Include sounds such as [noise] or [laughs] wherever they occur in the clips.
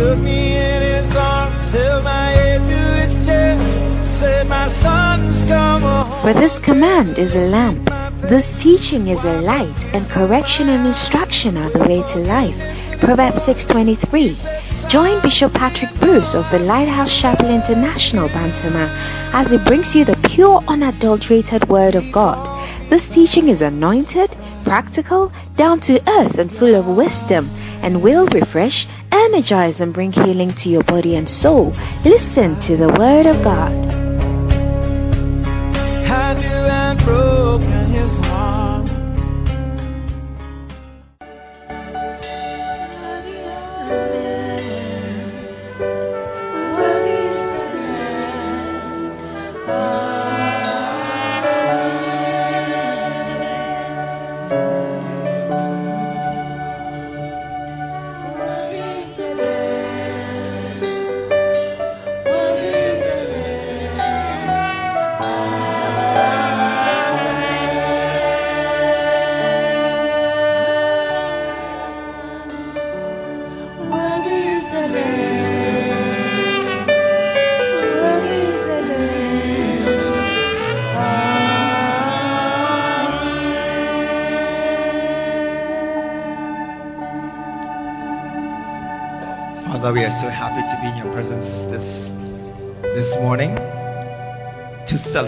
took me in his arms, held my head to his chest, said, My son's come home. For this command is a lamp, this teaching is a light, and correction and instruction are the way to life. Proverbs 6:23. Join Bishop Patrick Bruce of the Lighthouse Chapel International, Bantama, as he brings you the pure, unadulterated Word of God. This teaching is anointed, practical, down to earth, and full of wisdom, and will refresh, energize, and bring healing to your body and soul. Listen to the Word of God.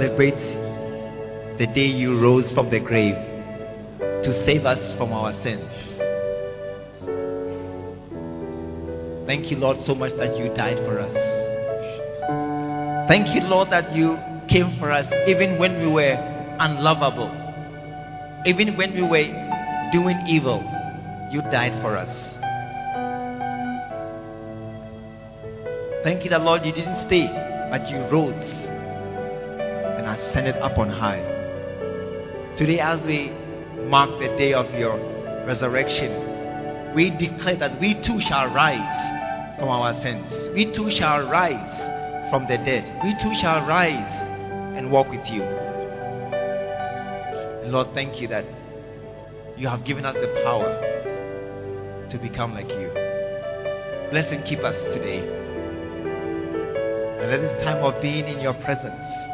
Celebrate the day you rose from the grave to save us from our sins. Thank you, Lord, so much that you died for us. Thank you, Lord, that you came for us even when we were unlovable, even when we were doing evil. You died for us. Thank you that, Lord, you didn't stay, but you rose Uh, ascended up on high. Today, as we mark the day of your resurrection, we declare that we too shall rise from our sins. We too shall rise from the dead. We too shall rise and walk with you. And Lord, thank you that you have given us the power to become like you. Bless and keep us today. And let this time of being in your presence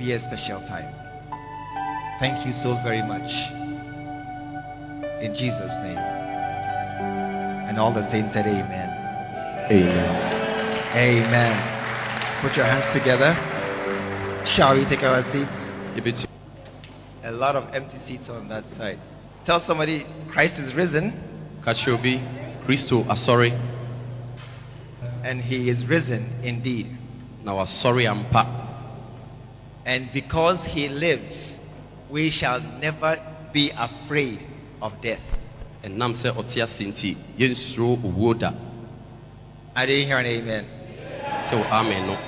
be a special time. Thank you so very much. In Jesus' name. And all the saints said, Amen. Amen. Amen. Put your hands together. Shall we take our seats? A lot of empty seats on that side. Tell somebody Christ is risen ka kyerɛ obi kristo and he is risen indeed. na wasɔre ampa And because he lives, we shall never be afraid of death. ɛnam sɛ ɔte ase nti yɛnsuro owuo da. I didn't hear an amen. sɛ wɔ amen no.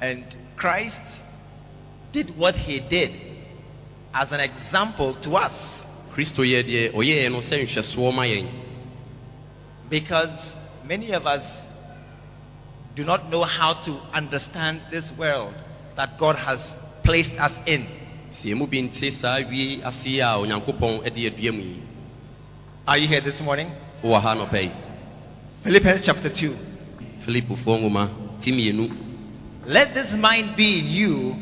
And Christ did what he did as an example to us. Kristo yɛ deɛ ɔyɛɛ no sɛ nhwɛsoɔ ma yɛn. Because many of us do not know how to understand this world that God has placed us in. sɛ yɛn mu bi nte saa wie ase yi a onyankopɔn de adua mu yi Are you here this morning? wowɔ ha nɔpɛ yi Philippians chapter 2. filipofoɔ nwoma Let this mind be in you,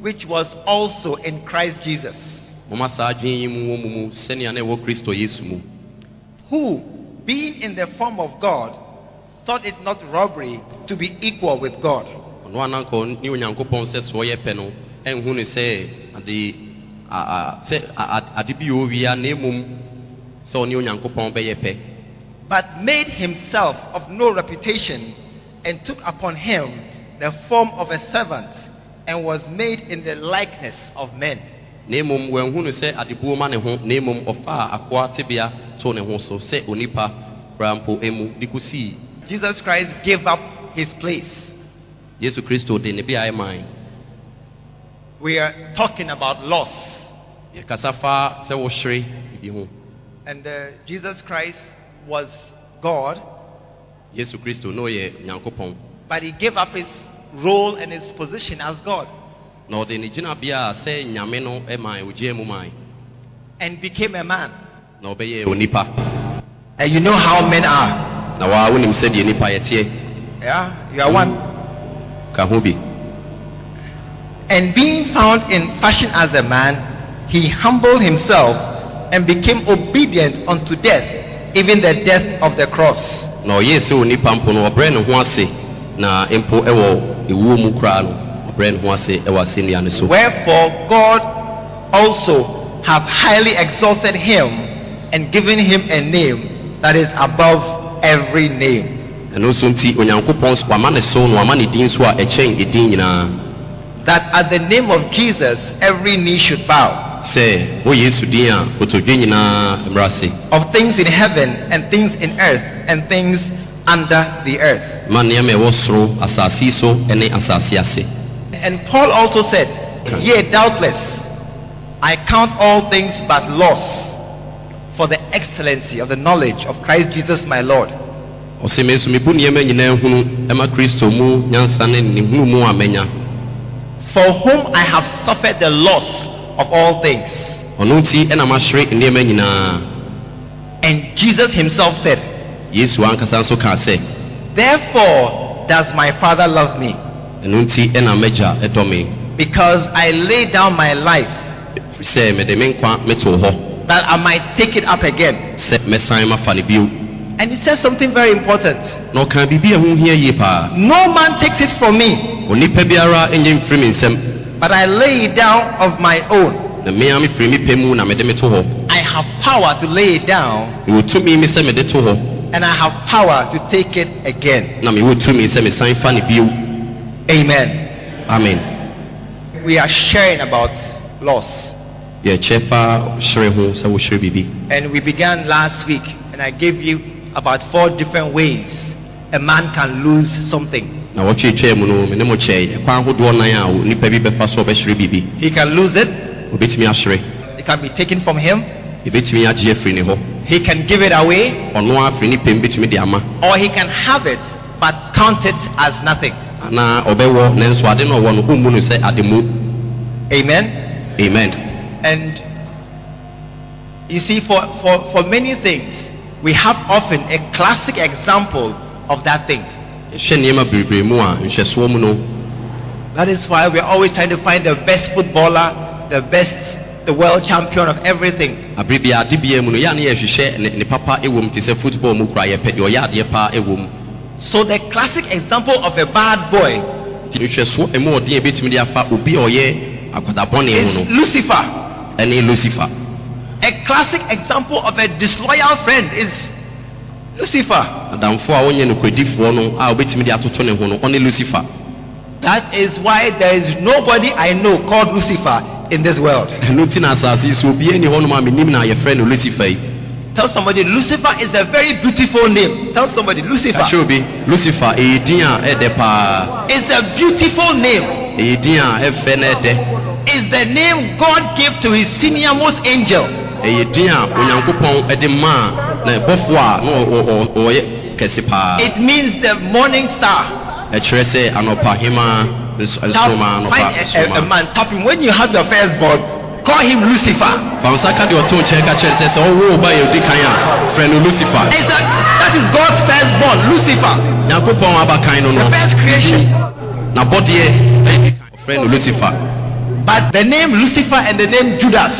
which was also in Christ Jesus, moma saa adwene yi mu wɔ mu mu sɛnea na ɛwɔ kristo yesu mu who, being in the form of God, thought it not robbery to be equal with God, ɔno ananka ne onyankopɔn sɛ sɛ ɔyɛ pɛ no ɛnhu ne sɛ ade sɛ ade bi yɛ owia na mmom sɛ ɔne onyankopɔn bɛyɛ pɛ but made himself of no reputation, and took upon him the form of a servant, and was made in the likeness of men. na mmom wanhu no sɛ adebuo ma ne ho na mmom ɔfaa akoa tebea too ne ho so sɛ onipa koraa mpo de kosii Jesus Christ gave up his place. Yesu kristo de ne beaeɛ man We are talking about loss. yɛkasa fa sɛ wohyere bibi ho And uh, Jesus Christ was God, yesu kristo na ɔyɛ nyankopɔn but he gave up his role and his position as God na ɔde ne gyinabea a sɛ nyame no man ogyaa mu man and became a man. na ɔbɛyɛ onipa And you know how men are. na waa wonim sɛdeɛ nipa yɛteɛ Yeah, you are one. Ka ho bi And being found in fashion as a man, he humbled himself and became obedient unto death, even the death of the cross. na ɔyɛɛ sɛ onipa mpo no ɔbrɛ ne ho ase na mpo ɛwɔ ewuo mu koraa no ɔbrɛ ne ho ase ɛwɔ asɛnnua no so Wherefore God also have highly exalted him and given him a name that is above every name. Ɛno nso nti onyankopɔn so wama ne so na wama ne din so a ɛkyɛn ɛdin nyinaa. That at the name of Jesus every knee should bow, sɛ wo yesu din a kotodwe nyinaa mmra ase. Of things in heaven and things in earth and things under the earth. ma nneɛma ɛwɔ soro asase so ne asase ase. And Paul also said, Yea, doubtless, I count all things but loss for the excellency of the knowledge of Christ Jesus my Lord, ɔsɛ me nso mebu nneɛma nyinaa hunu ɛma kristo mu nyansa ne ne hunu mu for whom I have suffered the loss of all things. ɔno nti ɛna mahyere nneɛma nyinaa. And Jesus himself said, yesu ankasa nso kaa sɛ Therefore does my Father love me, ɛno nti ɛna mɛgya ɛdɔ me. Because I lay down my life sɛ mede me nkwa metoo hɔ. that I might take it up again. sɛ mɛsan mafa ne bio And he says something very important. na ɔkaa biribi a ho hia yie No man takes it from me, onipa biara ɛnyɛ mfiri me nsɛm but I lay it down of my own. na mmea mefiri me pɛ mu na mede me to hɔ I have power to lay it down, mewɔ tumi me sɛ mede to hɔ and I have power to take it again. na mewɔ tumi sɛ mesan fa ne bio Amen. amen We are sharing about loss. yɛkyɛ fa hyere ho sɛ wohyere biribi And we began last week, and I gave you about four different ways a man can lose something. na wɔtwetwaa mu no me ne mo kyɛe ɛkwan ahodoɔ nan a nipa bi bɛfa so a ɔbɛhyere biribi. He can lose it, obɛtumi it can be taken from him, yɛbɛtumi agye afiri ne hɔ. He can give it away, ɔno afiri ne pɛm bɛtumi de ama. Or he can have it but count it as nothing. anaa ɔbɛwɔ nanso ade no ɔwɔ no ɔmmu no sɛ ade mu. Amen. amen. And you see, for, for, for many things, we have often a classic example of that thing. ɛhyɛ nneɛma bebree mu a nhwɛsoɔ mu no That is why we're always trying to find the best footballer, the best, the world champion of everything. abere bia ade bia mu no yɛ a ne yɛhwehwɛ ne, ne papa ɛwɔ mu te sɛ football mu kora yɛpɛ deɛ ɔyɛ adeɛ paa ɛwɔ mu So the classic example of a bad boy nti nhwɛsoɔ ɛmu ɔden a ɛbɛtumi de afa obi a ɔyɛ akwadabɔne is Lucifer. A classic example of a disloyal friend is Lucifer. adamfo a wɔnyɛ nokwadifoɔ no a wobɛtumi de atoto ne ho no ɔne lucifer That is why there is nobody I know called Lucifer in this world. [laughs] ɛno nti na asase yi so obiaa ni hɔnom a menim na yɛfrɛ no lucifer yi Tell somebody Lucifer is a very beautiful name. Tell somebody kahyɛ Lucifer obi lucifer ɛyɛ din a ɛdɛ paa is a beautiful name. ɛyɛ din a ɛfɛ na ɛdɛ Is the name God gave to his senior most angel. Ɛyɛ din a onyankopɔn maa na ɛbɔfoɔ a na ɔyɛ kɛse paa It means the morning star. ɛkyerɛ sɛ anɔpa hema nso- anɔpa a, a, a nsoroma man, tap him. When you have your firstborn, call him Lucifer. fa nsa ka deɛ ɔte nkyɛn ka kyerɛ sɛ sɛ ɔwo wo ba yɛ odi kan a frɛ no lucifer that is God's firstborn, Lucifer. nyankopɔn abakan no The no first creation. nabɔdeɛ ɔfrɛ no lucifer But the name Lucifer and the name Judas,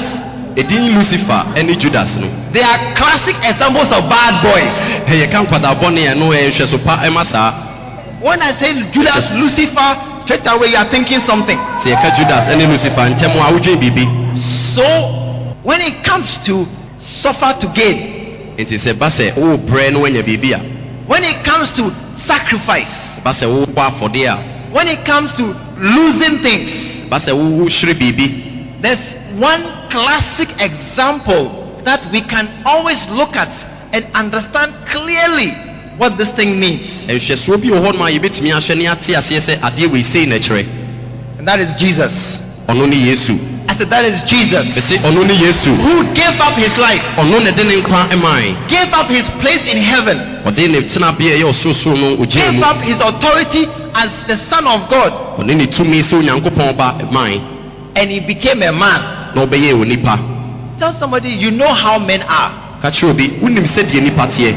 ɛdin lucifer ɛne judas no they are classic examples of bad boys. ɛyɛ ka nkwadabɔne ɛno ɛyɛ nhwɛso pa ɛma saa When I say Judas, Lucifer, straight away you are thinking something. sɛ yɛka judas ɛne lucifer ntɛm a wodwen biribi So, when it comes to suffer to gain, nti sɛ ba sɛ wowɔ brɛ no woanya biribi a when it comes to sacrifice, ba sɛ wowɔ afɔdeɛ a when it comes to losing things, ba sɛ wohyere biribi there's one classic example that we can always look at and understand clearly what this thing means. nhwɛsoɔ bi wɔ hɔ nom a yɛbɛtumi ahwɛ ne ate aseɛ sɛ adeɛ wei sei na kyerɛ And that is Jesus. I said, that is Jesus. Who gave up his life, ɔno na ɛde ne gave up his place in heaven, ɔde ne tenabea ɛyɛ ɔsorosoro no ogyina gave up his authority as the Son of God, ɔne ne tumi sɛ onyankopɔn ba mae and he became a man. na ɔbɛyɛ onipa Tell somebody, you know how men are. ka kyerɛ obi wonim sɛdeɛ nipa teɛ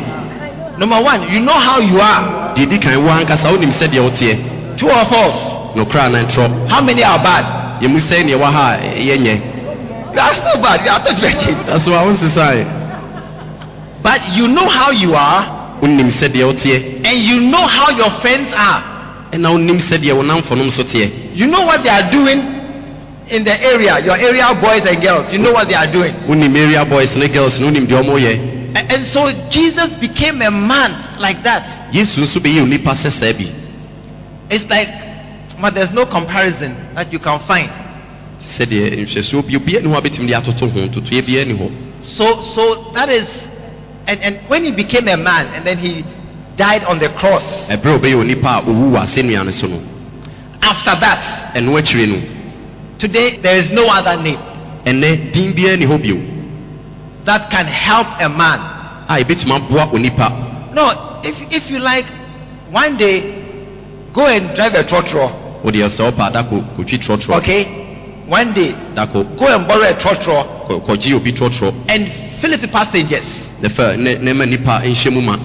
Number one, you know how you are. deɛ di kan wo ankasa wonim sɛdeɛ woteɛ Two of us. nokora na ntorɔ How many are bad? yɛmu sɛ neɛ wɔ ha a yɛnyɛ You are still bad. You are not virgin. ɛso a wonsesae But you know how you are, wonim sɛdeɛ woteɛ and you know how your friends are. ɛna wonim sɛdeɛ wo namfonom so teɛ You know what they are doing in the area. Your area boys and girls. You know what they are doing. wonim area boys ne girls no wonim deɛ ɔmɔyɛ A- And so Jesus became a man like that. yesu nso bɛyɛ onipa sɛ saa bi It's like, but there's no comparison that you can find. sɛdeɛ nhwɛsoɔ bi obiara ni hɔ a bɛtumi de atoto ho totoeɛ biara ni hɔ So, so that is, and, and when he became a man and then he died on the cross, ɛberɛ a ɔbɛyɛ onipa a ɔwu wɔ asɛnnua no after that, ɛno akyire no today there is no other name ɛnɛ din biara ni hɔ bio that can help a man. a ɛbɛtumi aboa onipa. No, if, if you like, one day, go and drive a trotro, wode sɛ ɔpa da kɔ kɔtwi trɔtrɔ okay? One day, go and borrow a trotro kɔ- kɔgye obi trɔtrɔ and fill it with passengers. ne fɛ ne ne ma nipa nhyɛ mu ma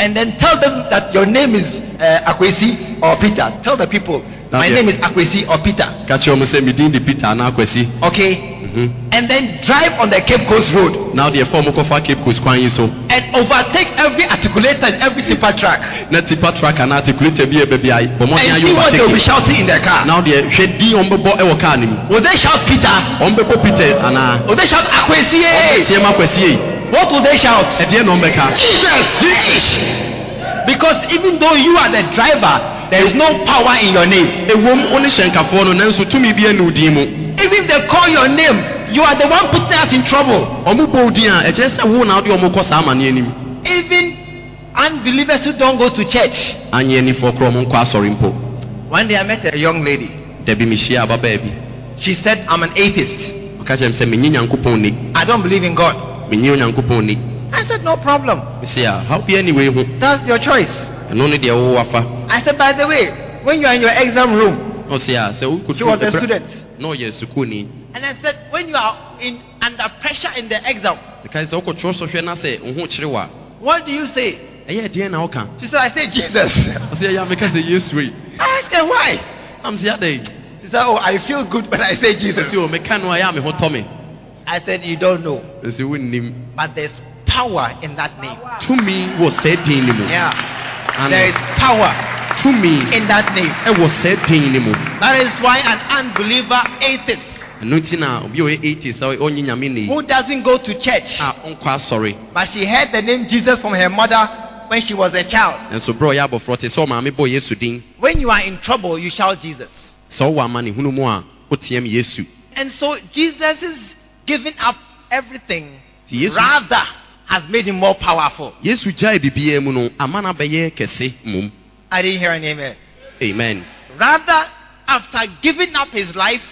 And then tell them that your name is uh, Akwesi or Peter. Tell the people, Now, my name is Akwesi or Peter. ɔmo sɛ medin de peter anaa akwasi Okay? Mhm. And then drive on the Cape Coast Road wodeɛ fa ɔmo kɔfa cape coast kwan so and overtake every articulator and every tipper truck. na tipa truck anaa articulator bi a ɛbɛ bi a bɔ mmɔden And see what they will be shouting in their car. wodeɛ hwɛ din a ɔmo bɛbɔ ɛwɔ kaa Will they shout Peter? ɔmo bɛbɔ peter anaa Will they shout Akwesi? tiɛ ma What will they shout? ɔmo bɛka Jesus! Because even though you are the driver, there is no power in your name. ewom wo no nanso tumi bi anu din mu Even if they call your name, you are the one putting us in trouble. ɔmo bɔ wo din a ɛkyerɛ sɛ na wode ɔmo kɔ saa amanneɛ Even unbelievers who don't go to church. anyɛ nifoɔ korɔ ɔmo nkɔ asɔre mpo One day I met a young lady. dabi mehyia ababaa bi She said, I'm an atheist. ɔka kyerɛ m sɛ menye nyankopɔn ni I don't believe in God. menye onyankopɔn ni I said, no problem. mese a haw bia ne wei ho That's your choice. Ɛno ne deɛ wowɔ afa I said, by the way, when you are in your exam room, ɔse a sɛ she was a student. na ɔyɛ sukuuni And I said, when you are in under pressure in the exam, ɛkae sɛ wokɔtwerɛ sɔhwɛ na sɛ wo ho kyere wo a what do you say? ɛyɛ deɛn na woka She said, I say Jesus. ɔsɛ ɛyɛ a meka sɛ yesu yi I asked her why. nam sɛ She said, oh, I feel good when I say Jesus. ɛsɛ o meka no a ɛyɛ a me ho tɔ me I said, you don't know. ɛsɛ wonnim But there's power in that name. tumi wɔ saa din no mu Yeah. Ano. There is power tumi in that name. ɛwɔ din no mu That is why an unbeliever atheist. Ɛno nti na obi a ɔyɛ 80 sɛ ɔnye nyame ne who doesn't go to church, a ɔnkɔ asɔre but she heard the name Jesus from her mother when she was a child. nso berɛ a ɔyɛ abɔforɔ te sɛ ɔmaame bɔ yesu din When you are in trouble, you shout Jesus. sɛ mu a yesu. And so Jesus is giving up everything, yesu. Rather has made him more powerful. yesu gyae biribiara mu no ama no abɛyɛ kɛse mmom I didn't hear an amen. amen Rather, after giving up his life,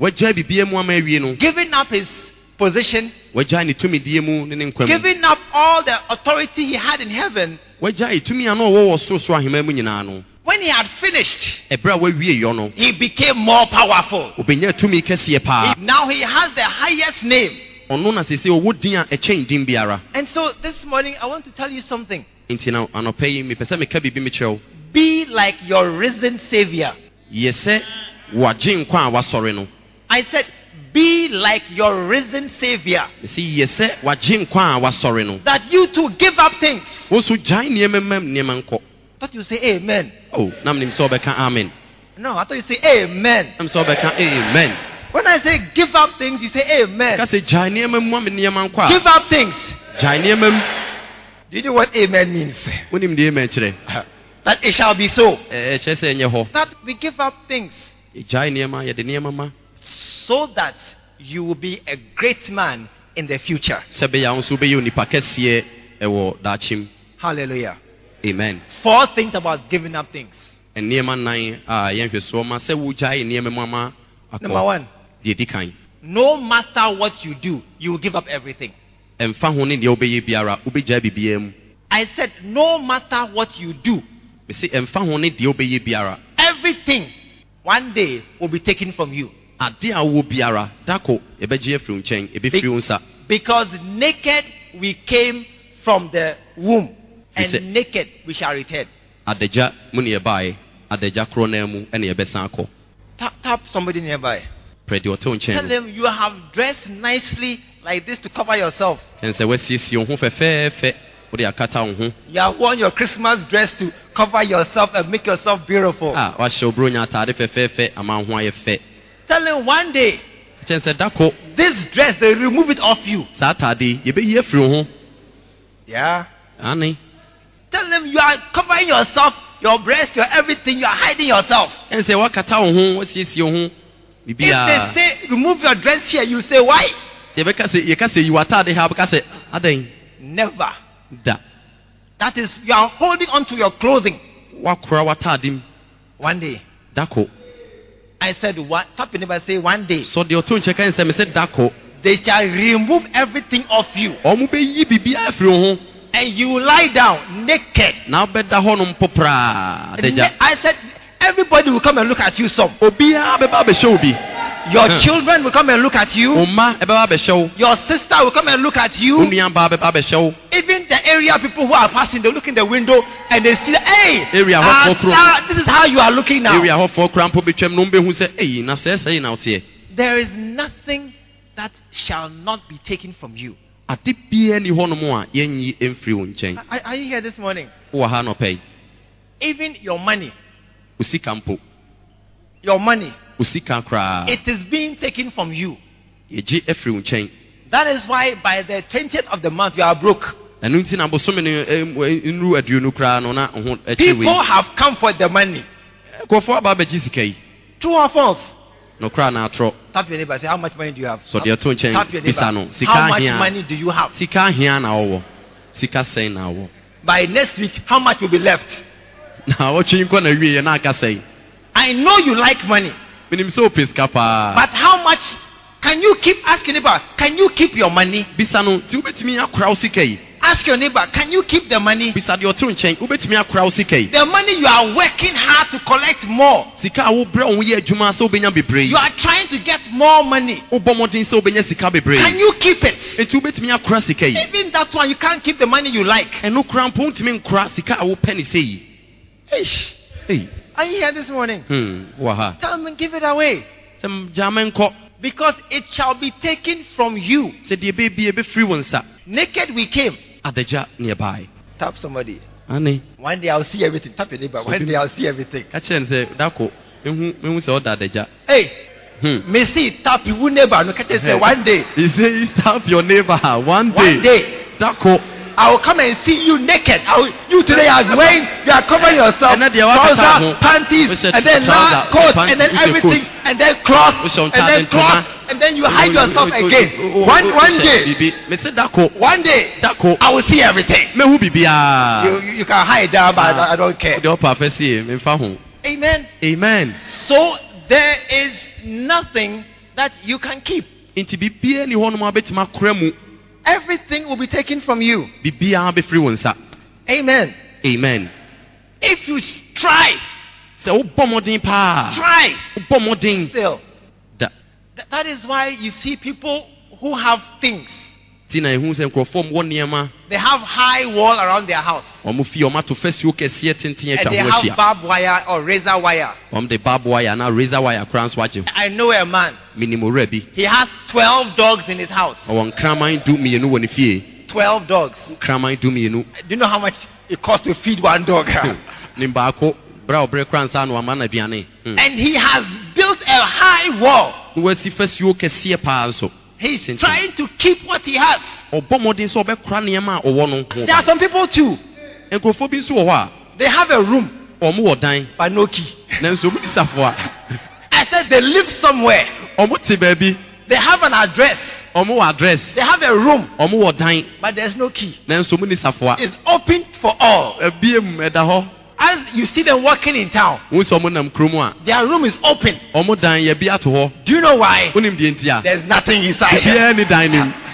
wagyae biribiara mu ama awie no giving up his position, wagyae ne tumidie mu ne ne nkwa mu giving up all the authority he had in heaven, wagyae tumi a na ɔwɔ wɔ sorosoro ahema mu nyinaa no when he had finished, ɛberɛ a wawie yɔ no he became more powerful. obɛnya tumi kɛseɛ paa He- now he has the highest name. Ɔno na sese ɔwɔ din a ɛkyɛn din biara And so this morning, I want to tell you something. nti na anɔpɛ yi mepɛ sɛ meka biribi mekyerɛ wo Be like your risen Savior. yɛ sɛ wagye nkwa a wasɔre no I said, be like your risen Savior. ɛsɛ yɛ sɛ wagye nkwa a wasɔre no That you too give up things. wo nso gyae nneɛma mam nneɛma nkɔ I thought you say amen. o na menim sɛ wobɛka amen No, I thought you say amen. sɛ wobɛka amen When I say give up things, you say amen. ka sɛ gyae nneɛma mu ame nneɛma nkɔ a Give up things. Do you know what amen means? wonim deɛ amen kyerɛ That it shall be so. Ɛ- ɛkyerɛ sɛ ɛnyɛ hɔ That we give up things gyae nneɛma yɛde nneɛma ma so that you will be a great man in the future. sɛ bɛyɛ a wo nso wobɛyɛ onipa kɛseɛ ɛwɔ daakyem Hallelujah. amen Four things about giving up things. nneɛma nan a yɛnhwɛ soɔ ma sɛ wogyae nneɛma mu ama Number one, deɛ kan no matter what you do, you will give up everything. ɛmfa ho ne deɛ wobɛyɛ biara wobɛgyae biribiara mu I said, no matter what you do, mesi ɛmfa ho ne deɛ wobɛyɛ biara everything one day will be taken from you. ade a wowɔ biara dako yɛbɛgye afiri wo nkyɛn ɛbɛfiri wo nsa Because naked we came from the womb. and He naked we shall return. adagya mu ne yɛbaeɛ adagya korɔ no mu ɛne yɛbɛsan akɔ Tap, tap somebody nearby. Prɛ deɛ ɔte wo Tell them you have dressed nicely like this to cover yourself. ɛne sɛ woasiesie wo ho fɛfɛɛfɛ wode akata wo ho You have worn your Christmas dress to cover yourself and make yourself beautiful. a wahyɛ wo buronya atade fɛfɛɛfɛ ama wo ho ayɛ fɛ Tell them one day kyɛn sɛ da ko this dress they remove it off you. saa atade yi yɛbɛyi afiri wo ho Yeah. Tell them you are covering yourself, your breast, your everything. You are hiding yourself. Ɛne sɛ woakata wo ho wasiesie wo ho If they say remove your dress here, you say why? yɛbɛka sɛ yɛka sɛ yi w'atade ha wobɛka sɛ adɛn Never. da. That is, you are holding on to your clothing. woakora w'atade mu One day, da ko I said, one, tap neighbor, say one day, ɔte wo nkyɛn ka ne sɛ mesɛ they shall remove everything off you, ɔmo bɛyi biribiaa afiri wo ho. And you lie down naked. na wobɛda hɔnom popraa adagya I said, everybody will come and look at you some. obiara bɛba abɛhyɛ wo bi Your Hmm. children will come and look at wo you. mma ɛbɛba abɛhyɛ wo Your sister will come and look at wo you. nuabaa bɛba abɛhyɛ wo Even the area people who are passing, they look in the window and they see, hey, Area hot for sir, this is how you are looking now. area hɔfoɔ koraa mpo bɛtwam na wombɛhu sɛ ei na sɛɛ sɛi na woteɛ There is nothing that shall not be taken from you. ade biara ni hɔnom a yɛnyi mfiri wo nkyɛn Are, are you here this morning? wowɔ ha nɔpɛ yi Even your money, mpo your money, koraa it is being taken from you. yɛgye afiri wo nkyɛn That is why by the 20th of the month you are broke. ɛno nti na bosome no em, eh, em, eh, aduonu koraa no na ho akyire eh, People have come for the money. nkurɔfoɔ aba abɛgye sika yi True or false? na na atorɔ Tap your neighbor. Say, how much money do you have? deɛ to nkyɛn bisa no How much money do you have? sika ahia na wɔwɔ sika sɛn na wɔwɔ By next week, how much will be left? [laughs] na wɔtwe nkɔ na wie yɛ na aka sɛn I know you like money, menim sɛ wopɛ sika paa but how much can you keep asking neighbor? Can you keep your money? bisa no nti wobɛtumi akora wo sika yi Ask your neighbor, can you keep the money? bisa deɛ ɔte wo nkyɛn wobɛtumi akora wo sika yi The money you are working hard to collect more. sika a wobrɛ wo ho yɛ adwuma sɛ wobɛnya bebree You are trying to get more money. wobɔ mmɔden sɛ wobɛnya sika bebree Can you keep it? enti wobɛtumi akora sika yi Even that one, you can't keep the money you like. ɛno kora mpo wontumi nkora sika a wopɛ ne sɛ yi Ei, Are you here this morning? hmm, wɔ ha Come and give it away. gyama nkɔ Because it shall be taken from you. sɛ deɛ ɛbɛbi ɛbɛfiri wo nsa Naked we came. adagya ne ɛbae Tap somebody. ane One day I'll see everything. Tap your neighbor. So One day I'll see everything. no sɛ dako mehu sɛ ɔda adagya Hey, hmm. me see tap you neighbor. No, can say one day. he say tap your neighbor one day One day. dako I will come and see you naked. Will, you today are wearing, you are covering yourself. And then the other Trouser, panties, and then coat, and then everything, and then cloth, and then cloth, and then you hide yourself again. One one day, me say dako one day, I will see everything. You, you, can hide down, but I, I don't care. deɛ ɔpa afɛ sie Amen. amen So there is nothing that you can keep. Nti biribiaa ni hɔ nom a bɛtumi akora mu Everything will be taken from you. biribiaa bɛfiri wo nsa Amen. amen If you try, mmɔden try still. da Th- that is why you see people who have things. Nti na ɛhu sɛ nkurɔfoɔ mwɔ nneɛma They have high wall around their house. ɔmo fie ɔmo ato fasuo kɛseɛ tenten And they have barbed wire or razor wire. ɔmo de barb wire anaa razor wire koraa nso agye I know a man. menim owura bi He has 12 dogs in his house. ɔwɔ nkraman du mmienu wɔ ne fie 12 dogs. nkraman du mmienu Do you know how much it costs to feed one dog? [laughs] ne baako bere a kora nsa no wama no aduane Hmm. and he has built a high wall. na wasi fasuo kɛseɛ paa nso He's Thinking. trying to keep what he has. ɔbɔ mmɔden sɛ ɔbɛkora nneɛma a ɔwɔ no There are some people too. nkurɔfoɔ bi nso wɔ hɔ They have a room, a ɔmo wɔ dan but no key. nanso ɔmo nisafoɔ I said they live somewhere. a ɔmo te baabi They have an address. ɔmo wɔ adrɛs They have a room, ɔmo wɔ dan but there's no key. nanso ɔmo nisafoɔ It's open for all. ebiem ɛda hɔ As you see them walking in town, wɔn sɛ ɔmo nam kurom a their room is open. ɔmo dan yɛbi ato hɔ Do you know why? wonim deɛ nti a There's nothing inside. dan nim [laughs]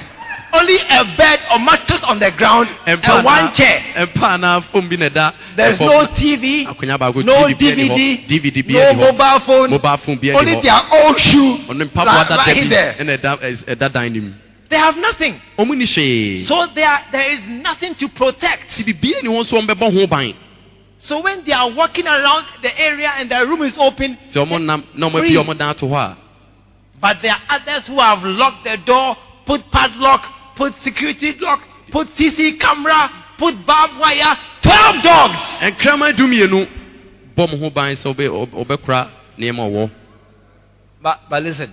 Only a bed or mattress on the ground and one chair. ɛmpa anaa fom bi na ɛda There's no TV, no TV biara ni hɔ. DVD, DVD no biara ni hɔ mobile phone, mobile phone only their old shoe right, right bi there. ɛna ɛda ɛs- ɛda dan nim They have nothing. ɔmo ni hwee So there, there is nothing to protect. So when they are walking around the area and the room is open, ti ɔmo nam na ɔmo Free. bi ɔmo dan to hɔ a but there are others who have locked the door, put padlock, put security lock, put CC camera, put barbed wire, 12 dogs. nkraman du mmienu bɔ mo ho ban sɛ ɔbɛ ɔbɛkora nneɛma ɔwɔ But, but listen,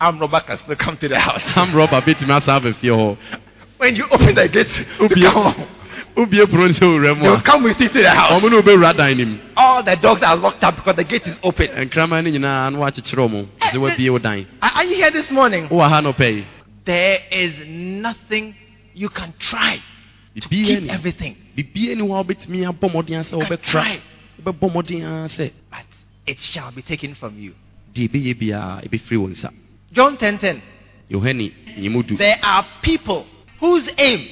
armed robber can still come to the house. rɔba betumi asan aba fie hɔ when you open the gate to come home, obie pono ne sɛ owura mu they will come with you to the house. ɔmo ne ɔbɛwura dan nim All the dogs are locked up because the gate is open. nkraman no nyinaa na wakyekyerɛ ɔmo sɛ eh, wabie wo dan Are, are you here this morning? wowɔ ha no pɛ yi There is nothing you can try to bibia keep ni everything. bibia ni hɔ a wobɛtumi abɔ mmɔden a sɛ You can try, wobɛbɔ mmɔden a sɛ but it shall be taken from you. deɛ ɛbɛyɛ biara ɛbɛfiri wo nsa John 10 10. yohane nyimu du There are people whose aim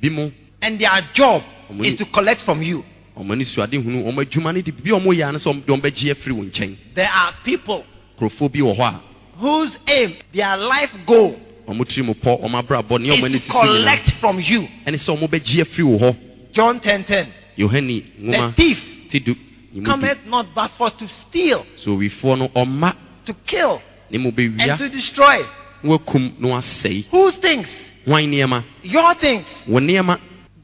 bi mo and their job is to collect from you. ɔmo ani suade hunu ɔmo adwuma no de biribi a ɔmo yɛ a no sɛ ɔmo de ɔmo bɛgye afiri wo nkyɛn There are people nkurɔfoɔ bi wɔ hɔ a whose aim, their life goal, ɔmo tiri mu pɔ ɔmo abrabɔ ne ɔmo ani is to collect from you. ɛne sɛ ɔmo bɛgye afiri wo hɔ John 10 10. The thief ti du nyimu du cometh not but for to steal, so ɔma to kill, and to destroy. Whose things? Your things.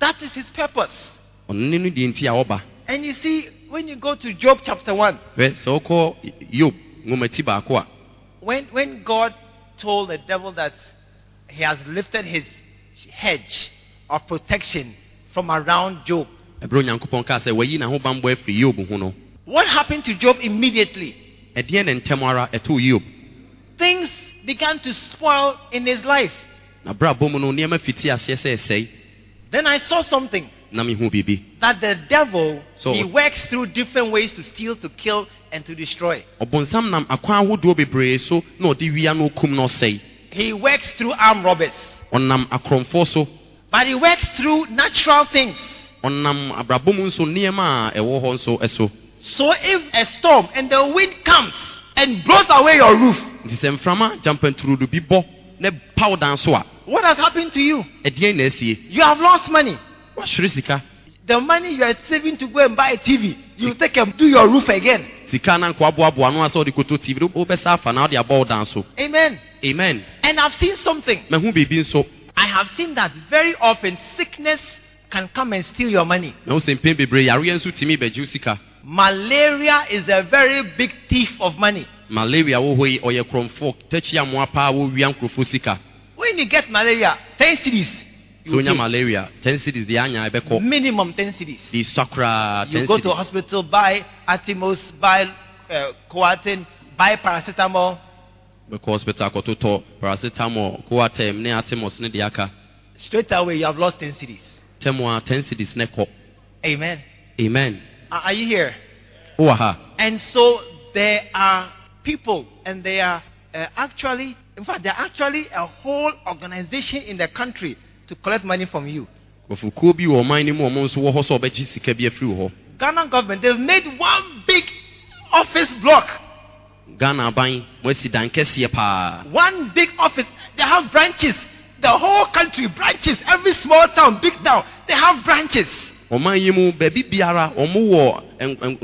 That is his purpose. ɔno ne no deɛ nti a wɔba And you see, when you go to Job chapter 1, hwɛ sɛ wokɔ yob nwoma ti baako a when, when God told the devil that he has lifted his hedge of protection from around Job, ɛberɛ onyankopɔn kaa sɛ wayi n'ahobanbɔ afiri yob ho no what happened to Job immediately? ɛdeɛ ne ntɛm ara ɛtoo Things began to spoil in his life. Then I saw something. That the devil So- he works through different ways to steal, to kill, and to destroy. ɔbonsam nam akwan ahodoɔ bebree so na ɔde wia no kum na ɔsɛe. He works through armed robbers, but he works through natural things. ɔnam abrabɔ mu nso nneɛma a ɛwɔ hɔ So if a storm and the wind comes and blows away your roof, nti sɛ mframa gyampanturodo bi bɔ na paw dan so a what has happened to you? ɛdeɛn na asie You have lost money. woahwere sika The money you are saving to go and buy a TV, you take and do your roof again. sika na nkoaboaboa no a sɛ wode kɔtɔ tv no wobɛsa afa na wode abɔ wo dan so Amen. amen And I've seen something. mahu biribi nso I have seen that very often sickness can come and steal your money. mahu sɛ mpɛn bebree yareɛ nso tumi bɛgye wo sika Malaria is a very big thief of money. Malaria wɔ hɔ yi ɔyɛ korɔmfoɔ takyi amoa paa wɔwia nkurɔfoɔ sika When you get malaria, 10 cedis. sɛ wonya malaria 10 cedis deɛ anya ɛbɛkɔ Minimum 10 cedis. de sua koraa You go to hospital, buy Atimos, buy uh, Coartem, buy paracetamol. bɛkɔ hospital akɔtotɔ paracetamol Coartem ne atimos ne deɛ aka Straight away, you have lost 10 cedis. tɛm a 10 cedis ne kɔ Amen. amen Are are you here? wowɔ ha And so there are people, and they are uh, actually, in fact, they are actually a whole organization in the country to collect money from you. bɔfokuo bi wɔ ɔman no mu ɔmo nso wɔ hɔ sɛ ɔbɛgye sika bi afiri wo hɔ Ghana government, they've made one big office block. ghana aban mo asi dan kɛseɛ paa One big office. They have branches. The whole country, branches. Every small town, big town, they have branches. ɔman yi mu baabi biara ɔmo wɔ n- n-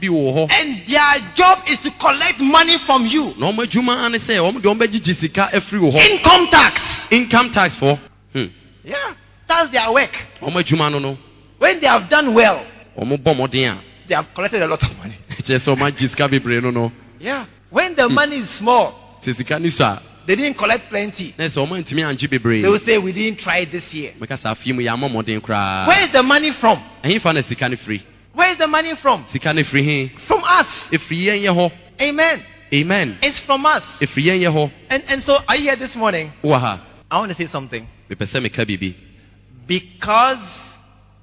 bi wɔ hɔ And their job is to collect money from you. na ɔmo adwuma ne sɛ ɔmo deɛ ɔmo bɛgyegye sika afiri wo hɔ Income tax. income tax fɔ hmm. Yeah, that's their work. adwuma no no When they have done well, ɔmo bɔ mmɔden a they have collected a lot of money. kyerɛ sɛ ɔmo agye sika bebree no no Yeah. When the money is small, sɛ sika ni so a they didn't collect plenty. na sɛ ɔmo antumi angye bebree They will say, We didn't try it this year. mɛka sɛ afei mu yɛama mmɔden koraa Where is the money from? ɛhefa na sika no firi Where is the money from? sika no firi he From us. ɛfiri yɛn yɛ hɔ Amen. amen It's from us. ɛfiri yɛn yɛ hɔ And, and so, are you here this morning? ha I want to say something. mepɛ sɛ meka biribi Because,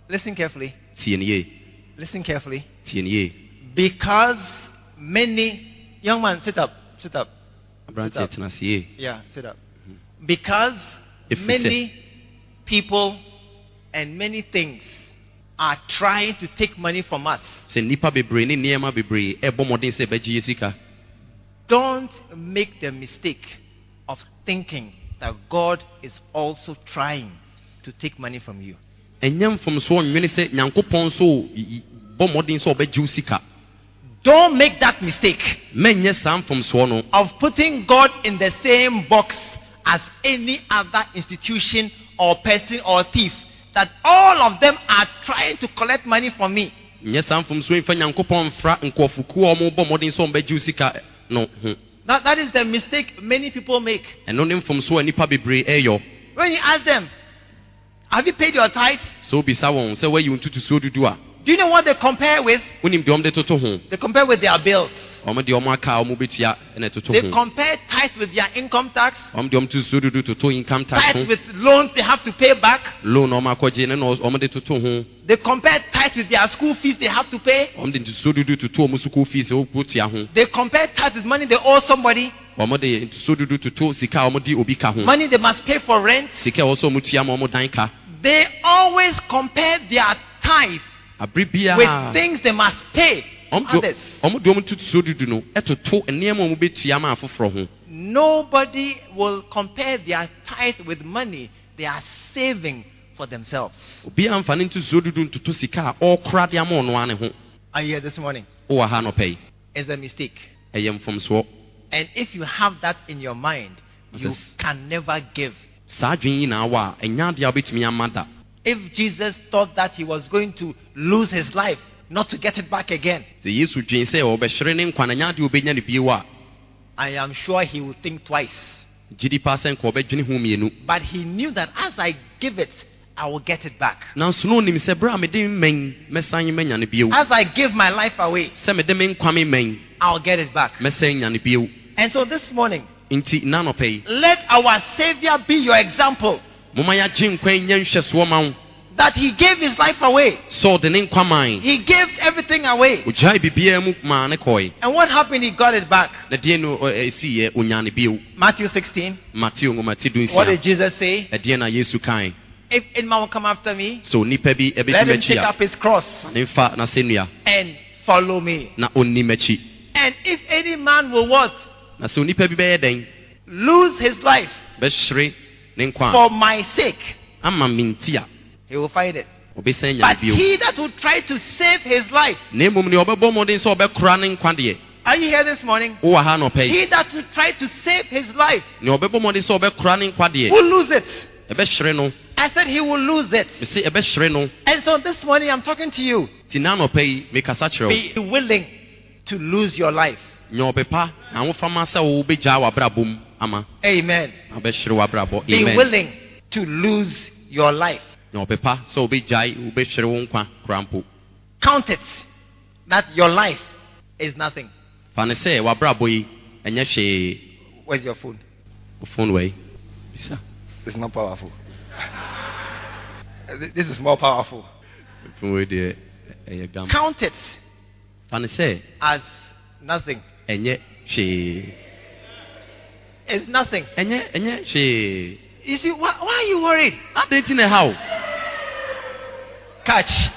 listen carefully, tie ne yie listen carefully. tie ne yie Because many, young man, sit up, sit up. aberanteɛ up. tena ase yie Yeah, sit up. Because If many people and many things are trying to take money from us. sɛ nnipa bebree ne nneɛma bebree ɛbɔ mmɔden sɛ ɛbɛgye yɛ sika Don't make the mistake of thinking that God is also trying to take money from you. ɛnyɛ mfomsoɔ nwene sɛ nyankopɔn nso y- y- bɔ mmɔden sɛ ɔbɛgye wo sika Don't make that mistake mɛnyɛ saa mfomsoɔ no of putting God in the same box as any other institution or person or thief. That all of them are trying to collect money from me. nyɛ saa mfomsoɔ mfa nyankopɔn mfra nkɔfokuo a ɔmobɔ mmɔden sɛ ɔmbɛgye sika eh, no ho That, that is the mistake many people make. ɛno ne mfomsoɔ a nnipa bebree eh, ɛyɔ When you ask them, Have you paid your tithe? sɛ wobisa wɔn sɛ woayi wo ntotosuo dudu a Do you know what they compare with? wonim deɛ ɔmde toto ho They compare with their bills. ɔmo deɛ ɔmo aka a ɔmo bɛtua ɛna ɛtoto They compare tithe with their income tax, ɔmo deɛ ɔmo totosuo dudu income tax tithe with loans they have to pay back. loan a ɔmo akɔgye ne na ɔmo de toto ho They compare tithe with their school fees they have to pay. ɔmo de ntotosuo dudu toto ɔmo school fees a wɔtua ho They compare tithe with money they owe somebody, ɔmo de ntotosuo dudu toto sika a ɔmo de obi ka ho money they must pay for rent. sika a ɛwɔ sɛ ɔmo tua ma ɔmo dan ka They always compare their tithe with things they must pay others. ɔmo de ɔmo ntotosuo dudu no ɛtoto nneɛma a ɔmo bɛtua ma afoforɔ ho Nobody will compare their tithe with money they are saving for themselves. obiara mfa ne ntotosuo dudu ntoto sika a ɔrekora de ama ɔno ara ne ho Are you here this morning? wowɔ ha nɔpɛ yi It's a mistake. And if you have that in your mind, you can never give. saa adwene yi na awɔ a ɛnya adeɛ a wobɛtumi ama da If Jesus thought that he was going to lose his life, not to get it back again, sɛ yesu dwen sɛ ɔbɛhyere ne nkwa na nya adeɛ obɛnya no bio a I am sure he would think twice. gyidi paa sɛ nka ɔbɛdwene ho mmienu But he knew that as I give it, I will get it back. nanso na onim sɛ berɛ a mede mmɛn mɛsan mɛnya no bio As I give my life away, sɛ mede me nkwa me mmɛn I'll get it back. mɛsan nya no bio And so this morning, nti nna nɔpɛ yi let our Savior be your example momma yɛagye nkwa nyɛ nhwɛsoɔ ma wo that he gave his life away. So the name nkwa man He gave everything away. ogyae biribiara mu maa ne kɔe And what happened? He got it back. na deɛ no ɔ- ɛsiiɛ onya ne bio Matthew 16. mateo nwomati What did Jesus say? ɛdeɛ na yesu kae If any man will come after me, bi let him take up his cross ne mfa n'asɛnnua and follow me. na ɔnni m'akyi And if any man will what? na sɛ onipa bi bɛyɛ dɛn Lose his life bɛhyere ne nkwa a for my sake, ama me nti a he will find it. But he that will try to save his life, na mmom nea ɔbɛbɔ mmɔden sɛ ɔbɛkora ne nkwa deɛ are you here this morning? wowɔ ha nɔpɛ yi He that will try to save his life nea ɔbɛbɔ mmɔden sɛ ɔbɛkora ne nkwa deɛ will lose it. I said he will lose it. mese ɛbɛhyere no And so this morning I'm talking to you. nti na nɔpɛ yi mekasa kyerɛ wo Be willing to lose your life. nyɛ ɔbɛpa na wofama sɛ wobɛgyaa w'abrabɔ mu ama Amen. na wobɛhyere w'abrabɔ Be willing to lose your life. Nyɛ ɔbɛpa sɛ wobɛgyae wobɛhyere wo nkwa kora mpo Count it that your life is nothing. fa ne sɛ w'abrabɔ yi ɛnyɛ hwee Where's your phone? wo phone wei bisa It's not powerful. This is more powerful. phone wei deɛ ɛyɛ gam Count it fa ne sɛ as nothing. ɛnyɛ hwee It's nothing. ɛnyɛ ɛnyɛ hwee You see, why, why are you worried? nti na a how. Catch.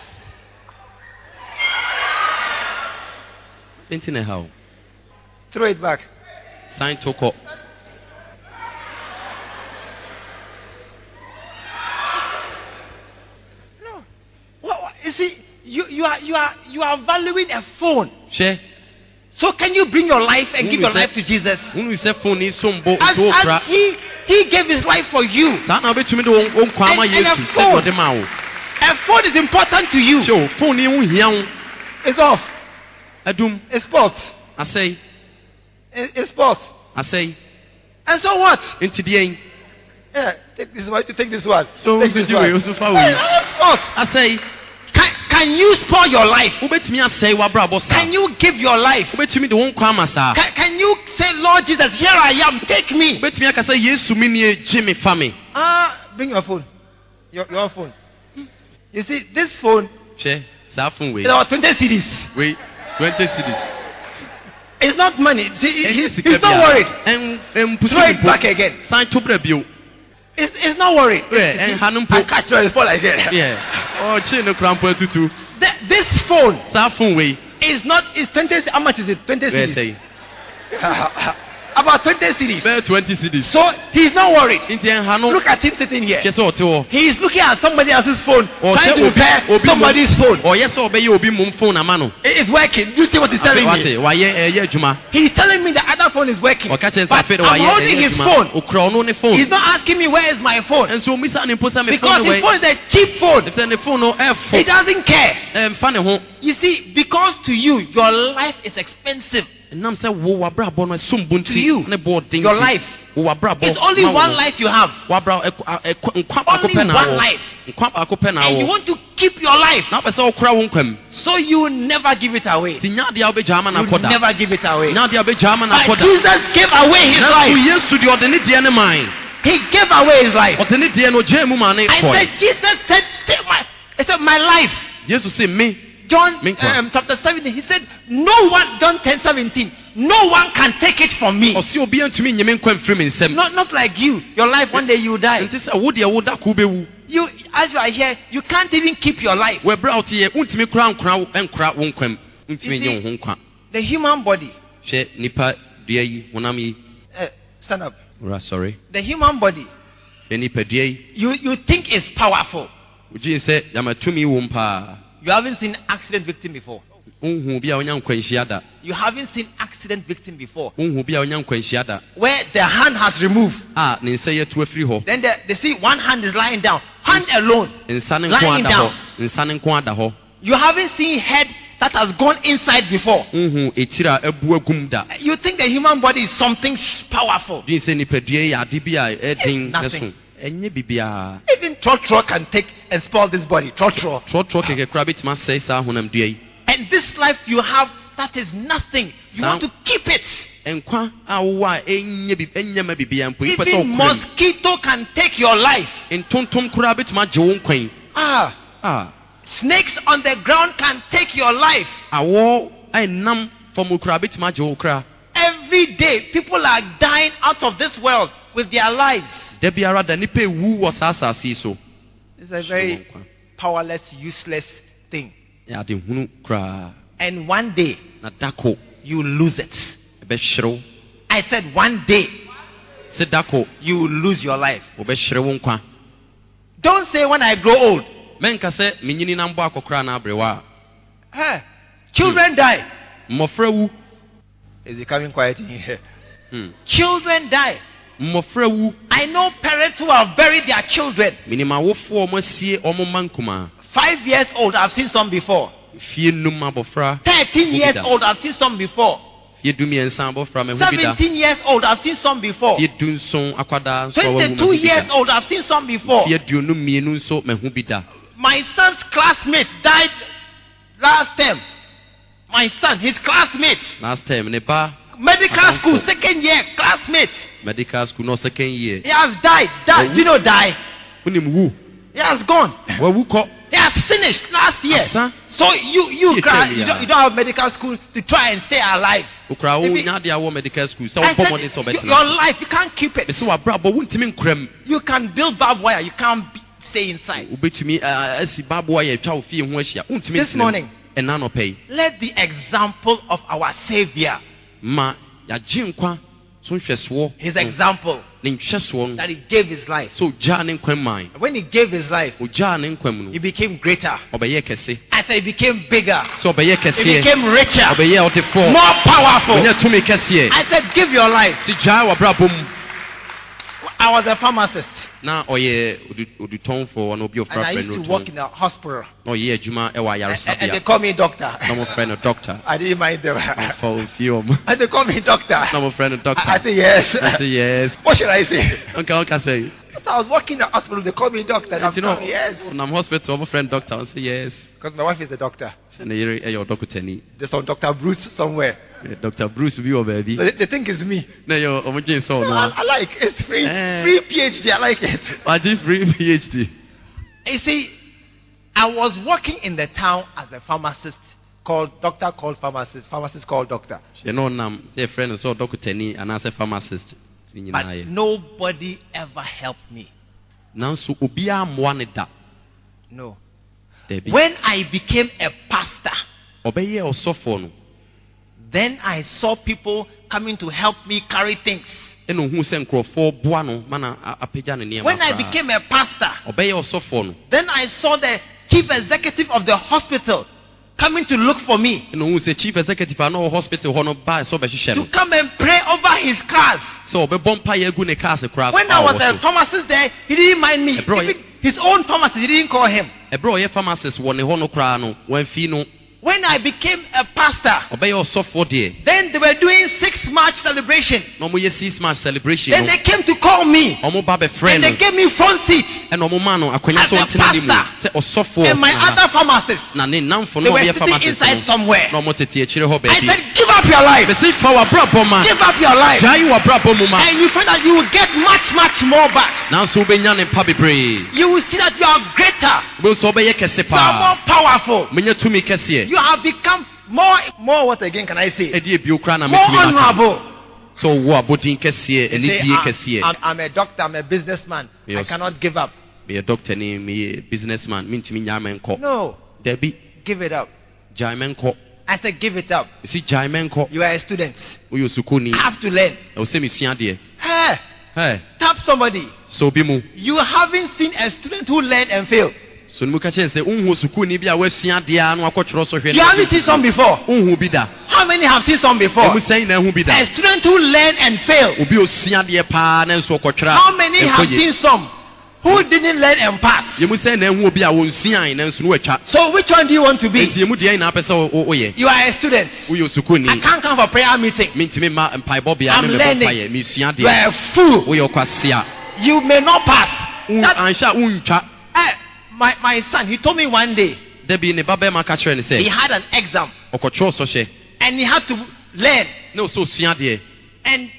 nti na ɛha Throw it back. Sign to kɔ No. What, what- you see, you, you, are, you, are, you are valuing a phone. hwɛ So can you bring your life and give your life to Jesus? wonu sɛ phone yi som bo As, as he, he gave his life for you. saa na wobɛtumi de wo wo nkwa ama And- and a phone. ɔde ma wo A phone is important to you. hwɛ o phone yi ho hia It's off. It's sports. I say. It's sports. asɛe And so what? nti deɛn Yeah, take this one. Take this one. so take this one. Hey, wei sports. asɛe Can, can you spoil your life? wobɛtumi asɛe w'abrabɔ saa Can you give your life? wobɛtumi de wo nkwa ama saa Can, can you say, Lord Jesus, here I am, take me? wobɛtumi aka sɛ yesu me nie gye me fa me Ah, bring your phone. Your, your phone. You see, this phone hwɛ saa phone wei is about 20 cities. wei 20 cities It's not money. See, he- he's not worried. Throw it back again. san to brɛ bio It's, it's not worried. Yeah, and [laughs] hand I catch you and fall like that. Yeah. Oh, kora mpo atutu Th- This phone saa phone wei is not, is 20, how much is it? 20 wɛ cedis. [laughs] About 20 cedis. bɛyɛ twenty cedis. So he's not worried. nti ɛnha no Look at him sitting here. ɔte He is looking at somebody else's phone, trying ɔhyɛ to repair somebody's phone. sɛ ɔbɛyɛ obi phone It is working. Do you see what he's telling me? wate wayɛ ɛyɛ adwuma He's telling me the other phone is working. ɔka kyerɛ sɛ But I'm holding his phone. okura ɔno ne phone He's not asking me where is my phone. nso omisa ne mpo sɛ me Because his phone is a cheap phone. ɛfisɛ ne phone no He doesn't care. ɛmfa ne ho You see, because to you, your life is expensive. Ɛnam sɛ wo wabrabɔ no ɛsom bo To you, ne bɔɔ den your life. wo wabrabɔ It's only one life you have. wabra ɛkɔ- a- ɛkɔ- nkwa baako Only pɛ na one awɔ life. nkwa baako pɛ na And you want to keep your life. na wopɛ sɛ wokora wo nkwam So you never give it away. nti nya adeɛ a wobɛgyaa ama no You never give it away. nya adeɛ a wobɛgyaa ama no But Jesus gave away his life. yesu deɛ ɔde ne deɛ ne man He gave away his life. ɔde ne deɛ no ɔgyaa mu ma ne I said, Jesus said, take my, he said, my life. yesu se me John um, chapter 17, he said, No one, John 10 17, no one can take it from me. ɔse obi antumi nye me me nsɛm Not, not like you. Your life, one day you die. nti sɛ wo deɛ woda ko wobɛwu You, as you are here, you can't even keep your life. wɔabrɛ a wote yɛ wontumi kora nkora wo- ɛnkora wo nkwam wontumi You see- wo ho nkwa The human body, hwɛ nipa dua yi honam yi uh, stand up. sɔre The human body, hwɛ nipadua yi you, you think is powerful. Wogye sɛ yamatumi wɔ m paa You haven't seen accident victim before. wohu bi a wonya nkwanhyia da You haven't seen accident victim before. wohu bi a wonya nkwanhyia da Where the hand has removed. a ne nsa yɛatu afiri hɔ Then they, they see one hand is lying down. Hand alone. nsa ne nko Lying down. nsa ne nko ada hɔ You haven't seen head that has gone inside before. wohu ɛkyiri a abu agum da You think the human body is something powerful. dwen sɛ nipadua yi yɛ ade bi a ɛden It's nothing. So ɛnyɛ biribiaa Even Trotro can take and spoil this body. Trotro. trɔtrɔ kɛkɛ koraa bɛtumi asɛe saa honam dua yi And this life you have, that is nothing. You Sam- want to keep it. nkwa a wowɔ a ɛnyɛ bi- ɛnyɛ ma biribiaa mpo yipɛ sɛ Even mosquito can take your life. ntontom koraa bɛtumi agye wo nkwan Ah, a snakes on the ground can take your life. awɔ ɛnam fam koraa bɛtumi agye wo koraa Every day, people are dying out of this world with their lives. Da biara da nnipa ɛwu wɔ saa asase so It's a very powerless, useless thing. yɛ ade hunu koraa And one day, na da ko you lose it. ɛbɛhyerew I said, one day, sɛ da ko you lose your life. wɔbɛhyere wo nkwa Don't say when I grow old. mɛnka sɛ menyini nam bɔ akɔkora na aberewa Hey, children die. mmɔfra wu It's becoming quiet in here. Hmm. Children die. Mmɔfra wu I know parents who have buried their children. menim awofoɔ ɔmo asie ɔmo ma nkumaa Five years old, I've seen some before. fie num abɔfra Thirteen years Who did that? old, I've seen some before. fie du mmiɛnsa abɔfra mahu bi Seventeen years old, I've seen some before. fie du nson akwadaa nso a wawu Twenty-two years old, I've seen some before. fie aduonu mmienu nso mahu bi My son's classmate died last term. My son, his classmate, last term, ne ba medical school, second year, classmate. medical school no second year He has died. Oh. Do you know die? He has gone. wawu kɔ He has finished last year. Asa? So you you You you, don't, ah. you don't have medical school to try and stay alive. wokora Maybe- adeɛ awɔ medical school So I said, mmɔden sɛ y- your life you can't keep it. me sɛ wabrabɔ wontumi nkoram You can build barbed wire. You can't be, stay inside. wobɛtumi asi baboa yɛ atwa wo fie ho ahyia wontumi This morning. ɛna nɔpɛ yi Let the example of our Savior, ma yɛagye nkwa so nhwɛsoɔ His mm. example. Ne nhwɛsoɔ no. That He gave His life. so ogyaa ne nkwa man When He gave His life, ogyaa ne nkwa mu He became greater. ɔbɛyɛ kɛse. I said He became bigger. sɛ ɔbɛyɛ He kɛseɛ. became richer, ɔbɛyɛ ɔtefoɔ more powerful. ɔnyɛ tumi kɛseɛ. I said, give your life. si gyaa wabrabɔ mu. I was a pharmacist, na ɔyɛ odu- odutɔnfoɔ na obi ɔfrafrɛ used no tɔn in a hospital. na ɔyɛ adwuma ɛwɔ And, and they call me doctor. na ɔmofrɛ no doctor [laughs] I didn't mind them. ɔmfa ofie ɔm And they call me doctor. na ɔmofrɛ no doctor I, I say yes. I say yes [laughs] What should I say? ɔnka ɔka sɛ So I was working in the hospital. They called me doctor. And I'm no telling yes. ɔnam hospital ɔmofrɛ friend doctor ɔsɛ yes Because my wife is a doctor. sɛ ne yere ɛyɛ ɔdɔkotani There's some Dr. Bruce somewhere. Eh, dr bruce bi wɔ baabi So they, they think it's me. No, ɛyɛ ɔmogye sɛ No, I, a I like It's free. Eh. Free PhD. I like it. wagye free phd You see, I was working in the town as a pharmacist called doctor called pharmacist, pharmacist called doctor. hyɛ na ɔnam sɛ yɛfrɛ no sɛ ɔdɔkotani anaasɛ pharmacist ne But nobody ever helped me. nanso obiaa mmoa No. When I became a pastor, ɔbɛyɛ ɔsɔfoɔ no Then I saw people coming to help me carry things. ɛna ohuu sɛ nkurɔfoɔ boa no ma na a- apagya ne nneɛma When I became a pastor, ɔbɛyɛ ɔsɔfoɔ no then I saw the chief executive of the hospital coming to look for me ɛna ohuu sɛ chief executive a na ɔwɔ hospital hɔ no baa sɛ ɔbɛhyehyɛ to come and pray over his cars. sɛ ɔbɛbɔ mpaeɛ agu ne cars koraa so When I was a pharmacist there, he didn't mind me. Even his own pharmacist, he didn't call him. Ɛberɛ a ɔyɛ pharmacist wɔ ne hɔ no koraa no wamfi no When I became a pastor, ɔbɛyɛ ɔsɔfoɔ deɛ then they were doing six March celebration. six march celebration Then they came to call me ɔmo ba bɛfrɛ and they gave me front seat. ɛna ɔmo ma no akwanya As a ɔntena ne mu pastor. And my other pharmacists, they were sitting inside somewhere. na ɔmo tete akyire hɔ I said, give up your life. Give up your life. gyae w'abrabɔ mu ma And you find that you will get much, much more back. nanso wobɛnya ne mpa bebree You will see that you are greater. wobɛhu sɛ wobɛyɛ kɛse You are more powerful. Menya tumi kɛseɛ You have become more, more what again can I say? More honorable. sɛ ɔwɔ abɔdin kɛseɛ Say, anidie ah, "I'm- I'm, a doctor, I'm a businessman. I cannot give up. Be a doctor ne a businessman mentumi nyaa menkɔ No, dabi give it up. I said, give it up. gyae menkɔ You are a student. I have to learn. ɛwɔ sɛ mesua deɛ Hey, Hey, tap somebody. So, You haven't seen a student who learned and failed. So no mu ka kyɛn sɛ wohu osukoni bi a wasua deɛ a na wakɔtwerɛ so hwɛ You haven't seen some before. wohu bi da How many have seen some before? ɛmu sɛn na ahu bi da A student who learned and failed. obi osua deɛ paa na nso ɔkɔtwerɛ a How many ɛnkɔ have yie. seen some who didn't learn and pass? yɛmu sɛn na ahu obi a wɔnsuae na nso no watwa So which one do you want to be? enti yɛmu deɛ nyinaa pɛ sɛ wo- wo- woyɛ You are a student. woyɛ I osukoni can't come for prayer meeting. mentumi ma mpaebɔ bea I'm ne mebɔ learning. mpayɛ mesua You are deɛ a fool. woyɛ ɔkwasea You may not pass. Wo- That- anhyɛ a wontwa Eh, my, my son, he told me one day da bi ne babɛma ka kyerɛ no he sɛ had an exam. Ɔkɔtwerɛ sɔhyɛ and he had to learn. na ɔsɛ osua deɛ And